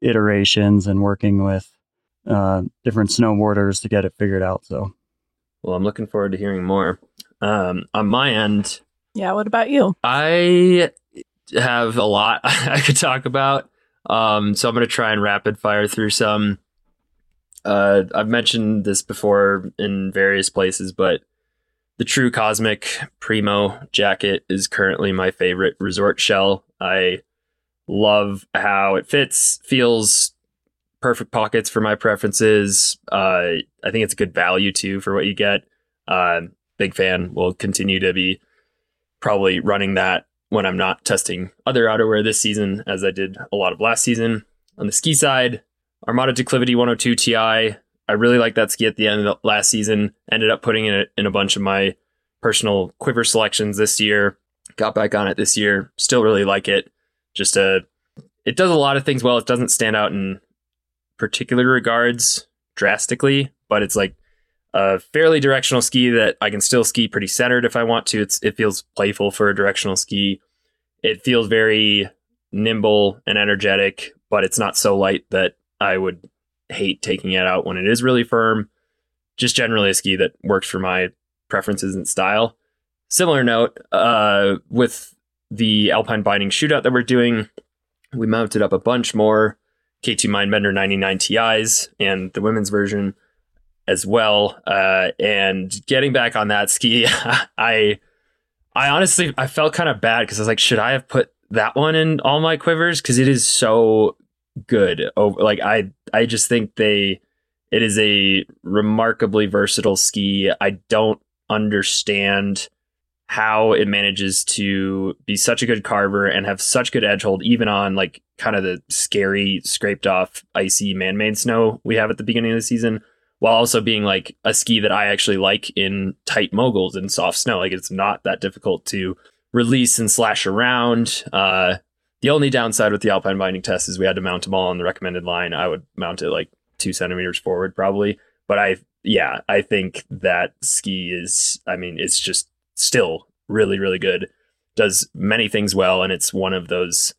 iterations and working with uh, different snowboarders to get it figured out. So, well, I'm looking forward to hearing more. Um, on my end, yeah. What about you? I have a lot I could talk about. Um, so I'm going to try and rapid fire through some. Uh, I've mentioned this before in various places, but the Trew Cosmic Primo jacket is currently my favorite resort shell. I love how it fits, feels perfect pockets for my preferences. Uh, I think it's a good value too for what you get. Uh, big fan. Will continue to be probably running that when I'm not testing other outerwear this season, as I did a lot of last season. On the ski side, Armada Declivity 102 Ti. I really like that ski at the end of the last season. Ended up putting it in a bunch of my personal quiver selections this year. Got back on it this year. Still really like it. Just a, it does a lot of things well. It doesn't stand out in particular regards drastically, but it's like a fairly directional ski that I can still ski pretty centered if I want to. It's it feels playful for a directional ski. It feels very nimble and energetic, but it's not so light that I would hate taking it out when it is really firm. Just generally a ski that works for my preferences and style. Similar note, uh, with the Alpine binding shootout that we're doing, we mounted up a bunch more K2 Mindbender 99 TIs and the women's version as well. Uh, and getting back on that ski, I I honestly I felt kind of bad because I was like, should I have put that one in all my quivers? Because it is so good. Over like I I just think they it is a remarkably versatile ski. I don't understand how it manages to be such a good carver and have such good edge hold even on like kind of the scary scraped off icy man-made snow we have at the beginning of the season while also being like a ski that I actually like in tight moguls and soft snow. Like it's not that difficult to release and slash around. Uh, the only downside with the Alpine binding test is we had to mount them all on the recommended line. I would mount it like two centimeters forward probably. But I, yeah, I think that ski is, I mean, it's just still really, really good. Does many things well. And it's one of those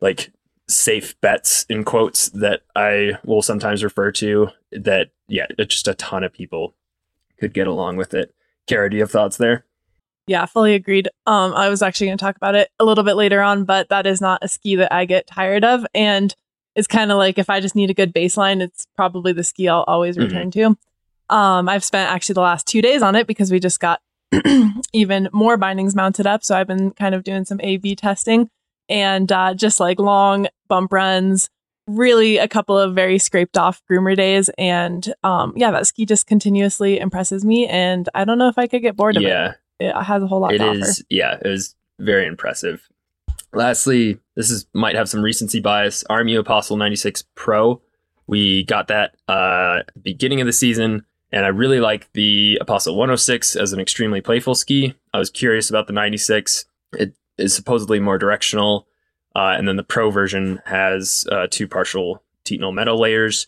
like safe bets in quotes that I will sometimes refer to that yeah, it's just a ton of people could get along with it. Kara, do you have thoughts there? Yeah, fully agreed. Um, I was actually going to talk about it a little bit later on, but that is not a ski that I get tired of. And it's kind of like if I just need a good baseline, it's probably the ski I'll always mm-hmm. return to. Um, I've spent actually the last two days on it because we just got even more bindings mounted up. So I've been kind of doing some A B testing and uh, just like long bump runs, really a couple of very scraped off groomer days. And um, yeah, that ski just continuously impresses me. And I don't know if I could get bored of it. yeah. it. It has a whole lot It to is, offer. yeah, it was very impressive. Lastly, this is might have some recency bias. RMU Apostle 96 Pro. We got that uh beginning of the season, and I really like the Apostle 106 as an extremely playful ski. I was curious about the 96. It is supposedly more directional uh, and then the Pro version has uh, two partial Titanal metal layers.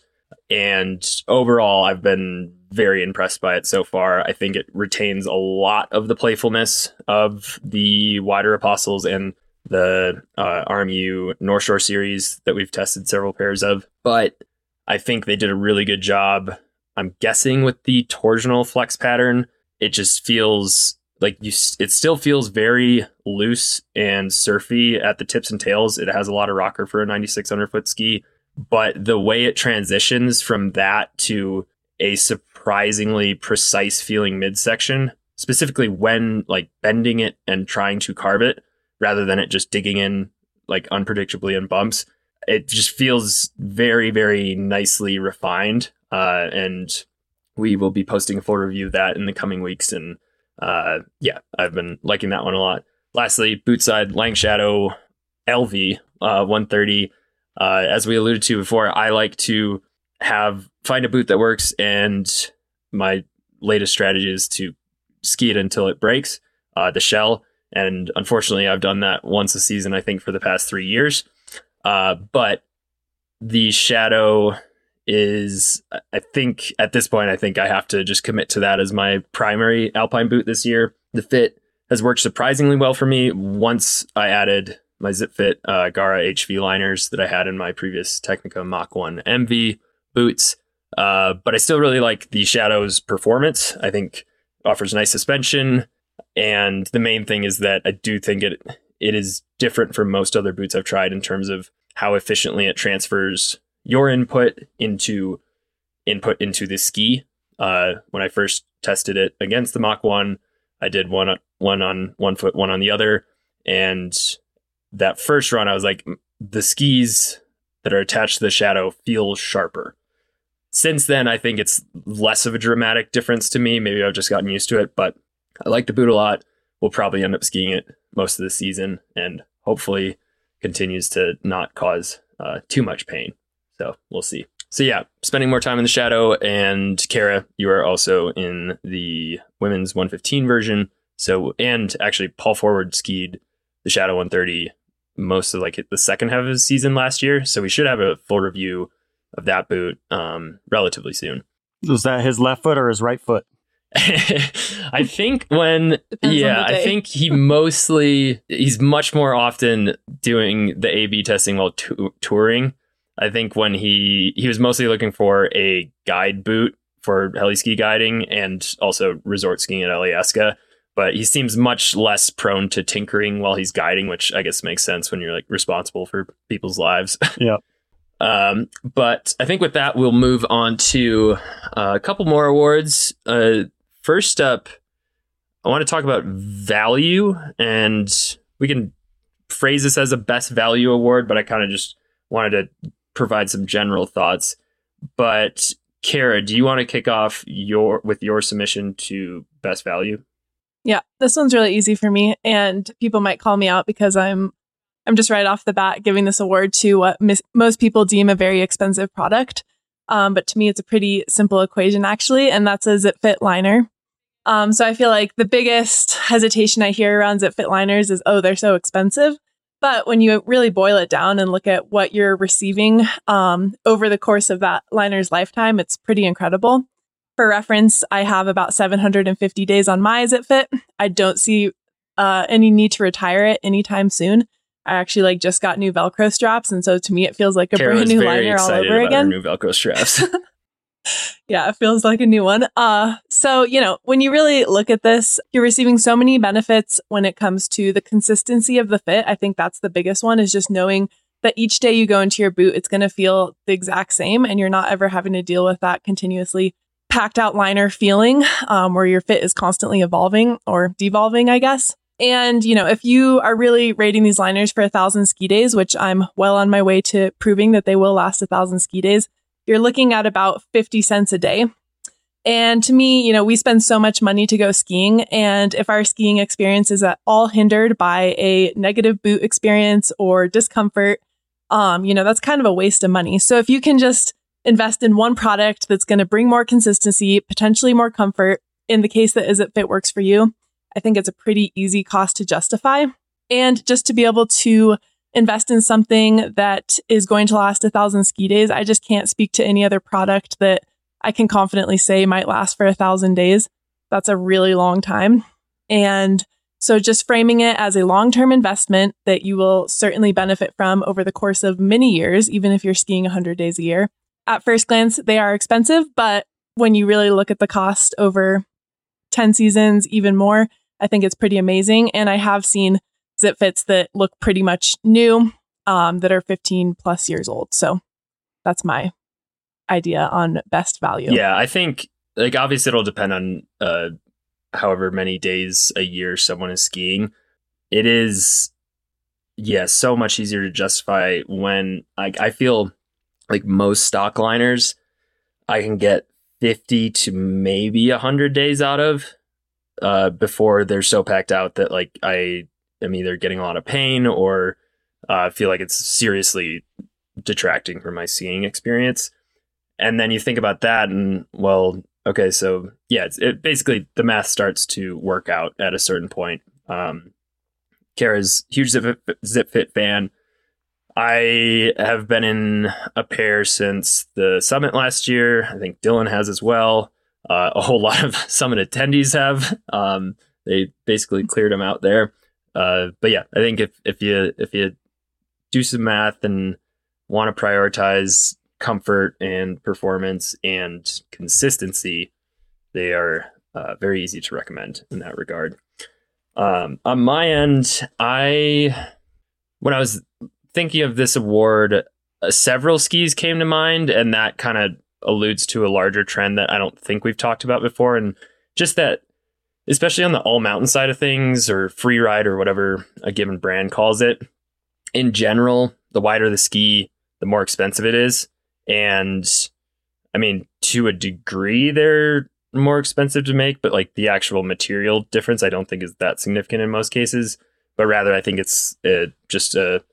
And overall, I've been very impressed by it so far. I think it retains a lot of the playfulness of the wider apostles and the uh, RMU North Shore series that we've tested several pairs of. But I think they did a really good job. I'm guessing with the torsional flex pattern, it just feels like you it still feels very loose and surfy at the tips and tails. It has a lot of rocker for a 9600 foot ski but the way it transitions from that to a surprisingly precise feeling midsection specifically when like bending it and trying to carve it rather than it just digging in like unpredictably in bumps it just feels very very nicely refined uh, and we will be posting a full review of that in the coming weeks and uh, yeah, I've been liking that one a lot. Lastly, bootside Lange Shadow LV uh, 130. Uh, as we alluded to before, I like to have find a boot that works, and my latest strategy is to ski it until it breaks uh, the shell. And unfortunately, I've done that once a season, I think, for the past three years. Uh, but the Shadow is, I think at this point, I think I have to just commit to that as my primary Alpine boot this year. The fit has worked surprisingly well for me once I added my Zip Fit uh, Gara HV liners that I had in my previous Tecnica Mach 1 MV boots. Uh, but I still really like the Shadow's performance. I think offers nice suspension, and the main thing is that I do think it it is different from most other boots I've tried in terms of how efficiently it transfers your input into input into the ski. Uh, when I first tested it against the Mach One, I did one one on one foot, one on the other, and that first run, I was like, the skis that are attached to the shadow feel sharper. Since then, I think it's less of a dramatic difference to me. Maybe I've just gotten used to it, but I like the boot a lot. We'll probably end up skiing it most of the season and hopefully continues to not cause uh, too much pain. So we'll see. So yeah, spending more time in the shadow. And Kara, you are also in the women's 115 version. So and actually, Paul Forward skied the Shadow 130 most of like the second half of the season last year. So we should have a full review of that boot um, relatively soon. Was that his left foot or his right foot? I think when yeah, I think he mostly he's much more often doing the A/B testing while t- touring. I think when he he was mostly looking for a guide boot for heli ski guiding and also resort skiing at Alyeska, but he seems much less prone to tinkering while he's guiding, which I guess makes sense when you're like responsible for people's lives. Yeah. Um, but I think with that, we'll move on to uh, a couple more awards. Uh, first up, I want to talk about value, and we can phrase this as a best value award, but I kind of just wanted to provide some general thoughts. But Kara, do you want to kick off your with your submission to best value? Yeah, this one's really easy for me, and people might call me out because I'm I'm just right off the bat giving this award to what mis- most people deem a very expensive product. Um, but to me, it's a pretty simple equation actually, and that's a zip fit liner. Um, so I feel like the biggest hesitation I hear around zip fit liners is, oh, they're so expensive. But when you really boil it down and look at what you're receiving um, over the course of that liner's lifetime, it's pretty incredible. For reference, I have about 750 days on my Zip Fit. I don't see uh, any need to retire it anytime soon. I actually like just got new Velcro straps, and so to me, it feels like a brand new liner all over again. new Velcro straps. yeah, it feels like a new one. Uh, so you know, when you really look at this, you're receiving so many benefits when it comes to the consistency of the fit. I think that's the biggest one is just knowing that each day you go into your boot, it's going to feel the exact same, and you're not ever having to deal with that continuously packed out liner feeling, um, where your fit is constantly evolving or devolving, I guess. And, you know, if you are really rating these liners for a thousand ski days, which I'm well on my way to proving that they will last a thousand ski days, you're looking at about 50 cents a day. And to me, you know, we spend so much money to go skiing. And if our skiing experience is at all hindered by a negative boot experience or discomfort, um, you know, that's kind of a waste of money. So if you can just invest in one product that's going to bring more consistency, potentially more comfort, in the case that Is It Fit works for you, I think it's a pretty easy cost to justify. And just to be able to invest in something that is going to last a thousand ski days, I just can't speak to any other product that I can confidently say might last for a thousand days. That's a really long time. And so just framing it as a long term investment that you will certainly benefit from over the course of many years, even if you're skiing 100 days a year. At first glance, they are expensive, but when you really look at the cost over 10 seasons, even more, I think it's pretty amazing. And I have seen zip fits that look pretty much new um, that are 15 plus years old. So that's my idea on best value. Yeah, I think like obviously it'll depend on uh, however many days a year someone is skiing. It is, yeah, so much easier to justify when like I feel like most stock liners, I can get 50 to maybe 100 days out of uh, before they're so packed out that like I am either getting a lot of pain or uh, feel like it's seriously detracting from my skiing experience. And then you think about that, and well, okay, so yeah, it basically the math starts to work out at a certain point. Um, Kara's huge zip, zip fit fan. I have been in a pair since the summit last year. I think Dylan has as well. Uh, a whole lot of summit attendees have. Um, they basically cleared them out there. Uh, but yeah, I think if if you if you do some math and want to prioritize comfort and performance and consistency, they are uh, very easy to recommend in that regard. Um, on my end, I when I was thinking of this award, uh, several skis came to mind, and that kind of alludes to a larger trend that I don't think we've talked about before, and just that, especially on the all mountain side of things or free ride or whatever a given brand calls it. In general, the wider the ski, the more expensive it is, and I mean, to a degree, they're more expensive to make, but like the actual material difference, I don't think is that significant in most cases. But rather, I think it's uh, just a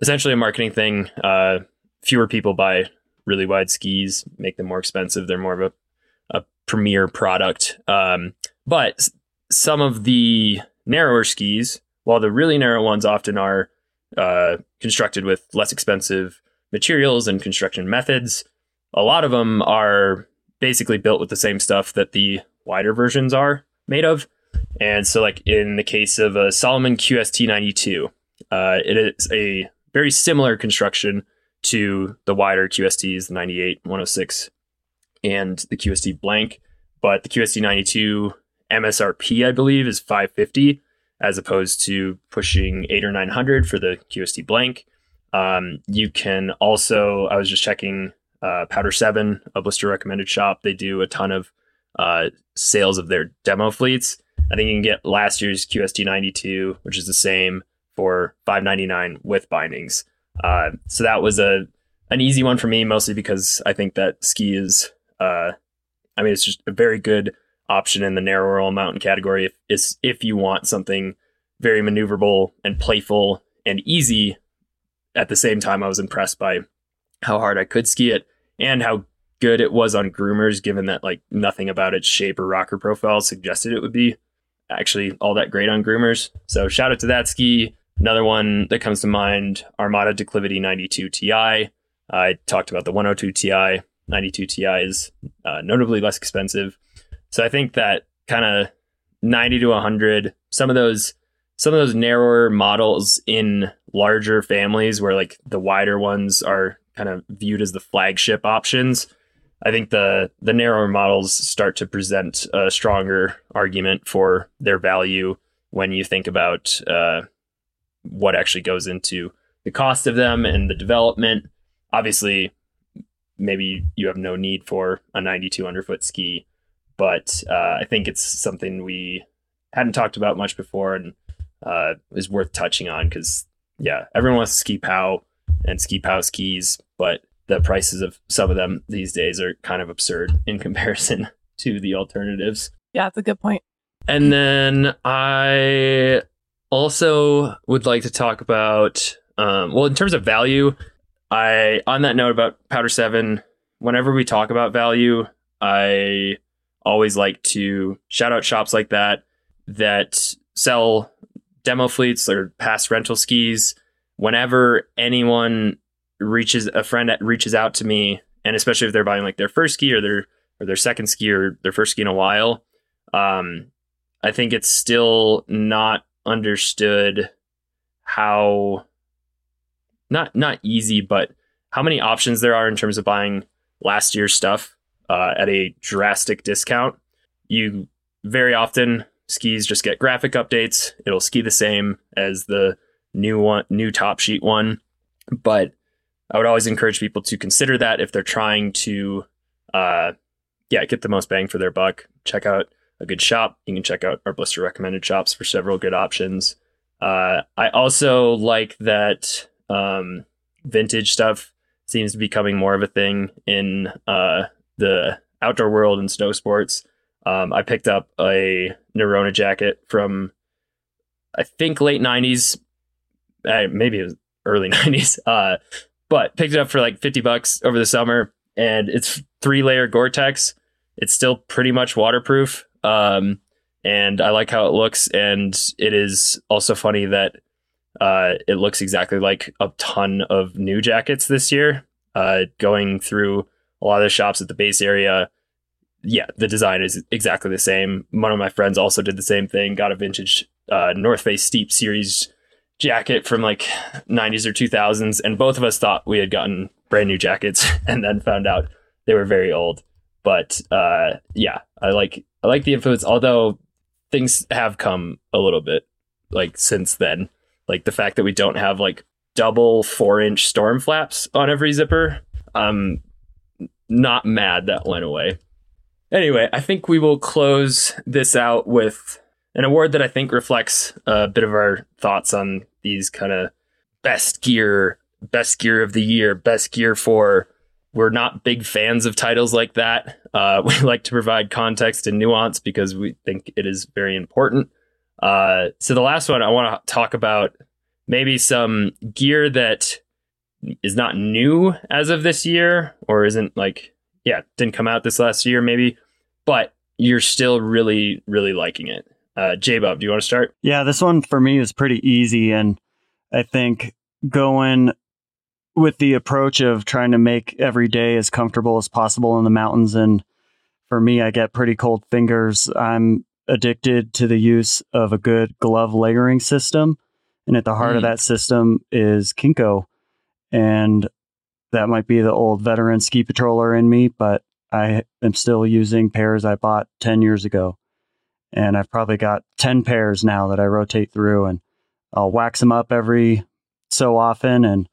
essentially a marketing thing. Uh, fewer people buy really wide skis, make them more expensive. They're more of a, a premier product. Um, but some of the narrower skis, while the really narrow ones often are uh, constructed with less expensive materials and construction methods, a lot of them are basically built with the same stuff that the wider versions are made of. And so, like in the case of a Salomon QST 92, uh, it is a very similar construction to the wider QSTs, the 98, 106, and the QST blank. But the QST 92 MSRP, I believe, is 550 as opposed to pushing eight or 900 for the QST blank. Um, you can also, I was just checking uh, Powder 7, a blister recommended shop. They do a ton of uh, sales of their demo fleets. I think you can get last year's QST 92, which is the same for 599 with bindings. Uh, so that was a an easy one for me, mostly because I think that ski is, uh, I mean, it's just a very good option in the narrower mountain category. If is if you want something very maneuverable and playful and easy, at the same time, I was impressed by how hard I could ski it and how good it was on groomers, given that like nothing about its shape or rocker profile suggested it would be actually all that great on groomers. So shout out to that ski. Another one that comes to mind, Armada Declivity 92 Ti. I talked about the 102 Ti. 92 Ti is uh, notably less expensive. So I think that kind of 90 to 100, some of those some of those narrower models in larger families where like the wider ones are kind of viewed as the flagship options. I think the the narrower models start to present a stronger argument for their value when you think about uh, what actually goes into the cost of them and the development. Obviously, maybe you have no need for a 9,200 foot ski, but uh, I think it's something we hadn't talked about much before and uh, is worth touching on because, yeah, everyone wants to ski POW and ski POW skis, but the prices of some of them these days are kind of absurd in comparison to the alternatives. Yeah, that's a good point. And then I also would like to talk about, um, well, in terms of value, I, on that note about Powder 7, whenever we talk about value, I always like to shout out shops like that that sell demo fleets or past rental skis. Whenever anyone reaches a friend that reaches out to me, and especially if they're buying like their first ski or their or their second ski or their first ski in a while, um, I think it's still not understood how not not easy, but how many options there are in terms of buying last year's stuff uh, at a drastic discount. You very often skis just get graphic updates. It'll ski the same as the new one, new top sheet one, but I would always encourage people to consider that if they're trying to, uh, yeah, get the most bang for their buck. Check out a good shop. You can check out our blister recommended shops for several good options. Uh, I also like that um, vintage stuff seems to be becoming more of a thing in uh, the outdoor world and snow sports. Um, I picked up a Nerona jacket from, I think, late 90s, uh, maybe it was early 90s, uh, but picked it up for like 50 bucks over the summer. And it's three layer Gore Tex. It's still pretty much waterproof. Um, and I like how it looks. And it is also funny that Uh, it looks exactly like a ton of new jackets this year. Uh, going through a lot of the shops at the base area, yeah, the design is exactly the same. One of my friends also did the same thing. Got a vintage uh, North Face Steep Series jacket from like 90s or 2000s, and both of us thought we had gotten brand new jackets, and then found out they were very old. But uh, yeah, I like I like the influence. Although things have come a little bit like since then, like the fact that we don't have like double four inch storm flaps on every zipper. I'm not mad that went away. Anyway, I think we will close this out with an award that I think reflects a bit of our thoughts on these kind of best gear, best gear of the year, best gear for. We're not big fans of titles like that. Uh, we like to provide context and nuance because we think it is very important. Uh, so the last one I want to talk about maybe some gear that is not new as of this year or isn't like yeah didn't come out this last year maybe but you're still really really liking it uh J Bobb do you want to start Yeah, this one for me is pretty easy. And I think going with the approach of trying to make every day as comfortable as possible in the mountains. And for me, I get pretty cold fingers. I'm addicted to the use of a good glove layering system. And at the heart of Mm. that system is Kinco. And that might be the old veteran ski patroller in me, but I am still using pairs I bought 10 years ago. And I've probably got 10 pairs now that I rotate through and I'll wax them up every so often and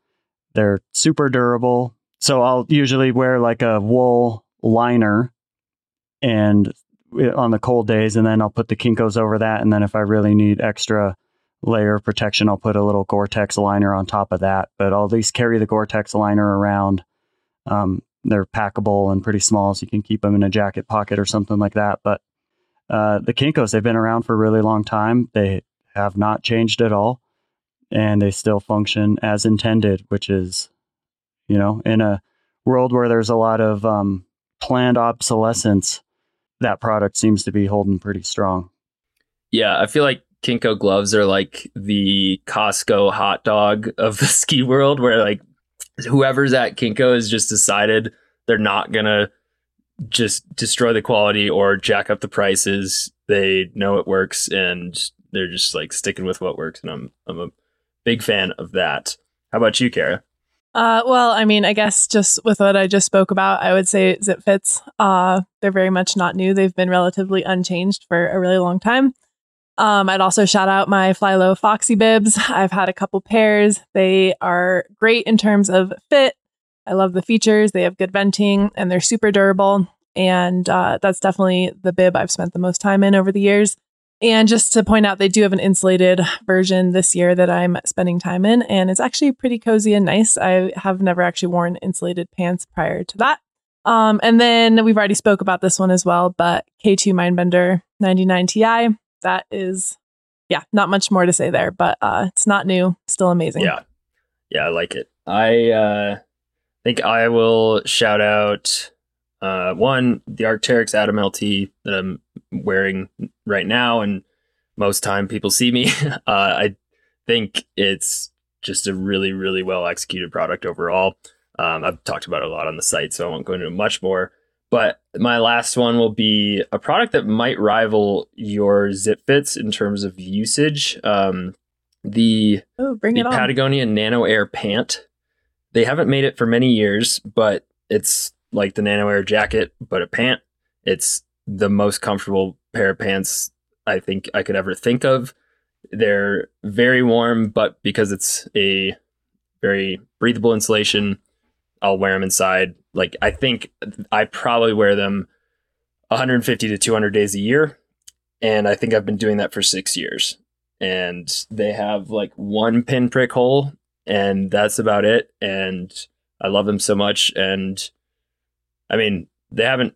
they're super durable. So I'll usually wear like a wool liner and eh, on the cold days and then I'll put the Kincos over that and then if I really need extra layer of protection I'll put a little Gore-Tex liner on top of that. But I'll at least carry the Gore-Tex liner around. Um, they're packable and pretty small so you can keep them in a jacket pocket or something like that. But uh, the Kincos, they've been around for a really long time. They have not changed at all, and they still function as intended, which is, you know, in a world where there's a lot of um, planned obsolescence, that product seems to be holding pretty strong. Yeah, I feel like Kinco gloves are like the Costco hot dog of the ski world, where like whoever's at Kinco has just decided they're not gonna just destroy the quality or jack up the prices. They know it works and they're just like sticking with what works. And I'm I'm a big fan of that. How about you, Kara? Uh, well, I mean, I guess just with what I just spoke about, I would say zip fits. Uh, they're very much not new. They've been relatively unchanged for a really long time. Um, I'd also shout out my Flylow Foxy bibs. I've had a couple pairs. They are great in terms of fit. I love the features. They have good venting and they're super durable. And uh, that's definitely the bib I've spent the most time in over the years. And just to point out, they do have an insulated version this year that I'm spending time in, and it's actually pretty cozy and nice. I have never actually worn insulated pants prior to that. Um, and then we've already spoke about this one as well, but K2 Mindbender 99 Ti. That is, yeah, not much more to say there, but uh, it's not new, still amazing. Yeah. Yeah, I like it. I uh think I will shout out uh one, the Arc'teryx Atom LT that I'm wearing right now and most time people see me. uh I think it's just a really, really well executed product overall. Um, I've talked about it a lot on the site, so I won't go into much more. But my last one will be a product that might rival your Zip Fits in terms of usage. Um, the Oh, bring the it on. Patagonia Nano Air pant. They haven't made it for many years, but it's like the Nano Air jacket, but a pant. It's the most comfortable pair of pants I think I could ever think of. They're very warm, but because it's a very breathable insulation, I'll wear them inside. Like I think I probably wear them 150 to 200 days a year, and I think I've been doing that for six years. And they have like one pinprick hole and that's about it and i love them so much and i mean they haven't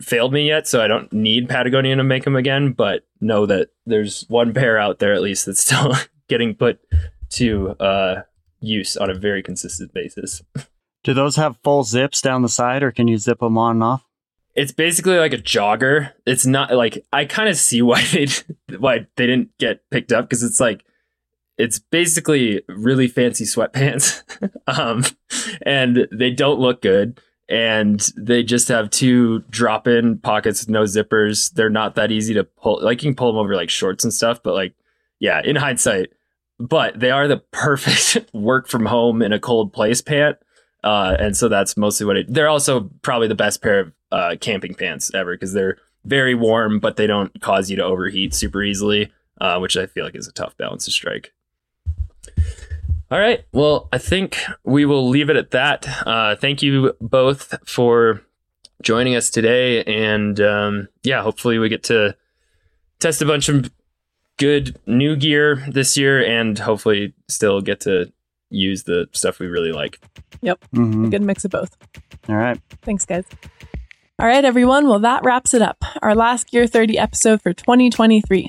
failed me yet so i don't need patagonia to make them again but know that there's one pair out there at least that's still getting put to uh, use on a very consistent basis Do those have full zips down the side, or can you zip them on and off? it's basically like a jogger. It's not like I kind of see why they why they didn't get picked up because it's like it's basically really fancy sweatpants, um, and they don't look good. And they just have two drop-in pockets with no zippers. They're not that easy to pull. Like you can pull them over like shorts and stuff, but like, yeah, in hindsight, but they are the perfect work from home in a cold place pant. Uh, and so that's mostly what it. They're also probably the best pair of uh, camping pants ever because they're very warm, but they don't cause you to overheat super easily, uh, which I feel like is a tough balance to strike. All right. Well, I think we will leave it at that. Uh, thank you both for joining us today. And um, yeah, hopefully we get to test a bunch of good new gear this year and hopefully still get to use the stuff we really like. Yep. Mhm. A good mix of both. All right. Thanks, guys. All right, everyone. Well, that wraps it up. Our last GEAR:30 episode for 2023.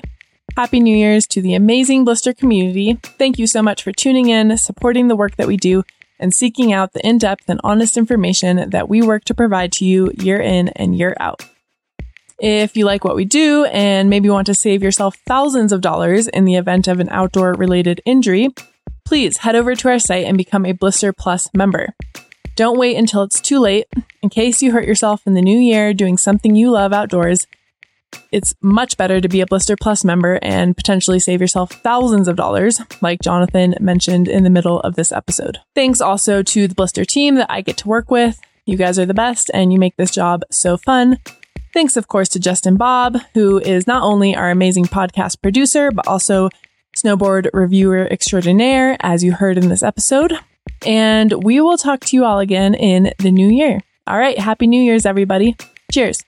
Happy New Year's to the amazing Blister community. Thank you so much for tuning in, supporting the work that we do, and seeking out the in depth and honest information that we work to provide to you year in and year out. If you like what we do and maybe want to save yourself thousands of dollars in the event of an outdoor related injury, please head over to our site and become a Blister Plus member. Don't wait until it's too late. In case you hurt yourself in the new year doing something you love outdoors, it's much better to be a Blister Plus member and potentially save yourself thousands of dollars, like Jonathan mentioned in the middle of this episode. Thanks also to the Blister team that I get to work with. You guys are the best and you make this job so fun. Thanks, of course, to Justin Bobb, who is not only our amazing podcast producer, but also snowboard reviewer extraordinaire, as you heard in this episode. And we will talk to you all again in the new year. All right. Happy New Year's, everybody. Cheers.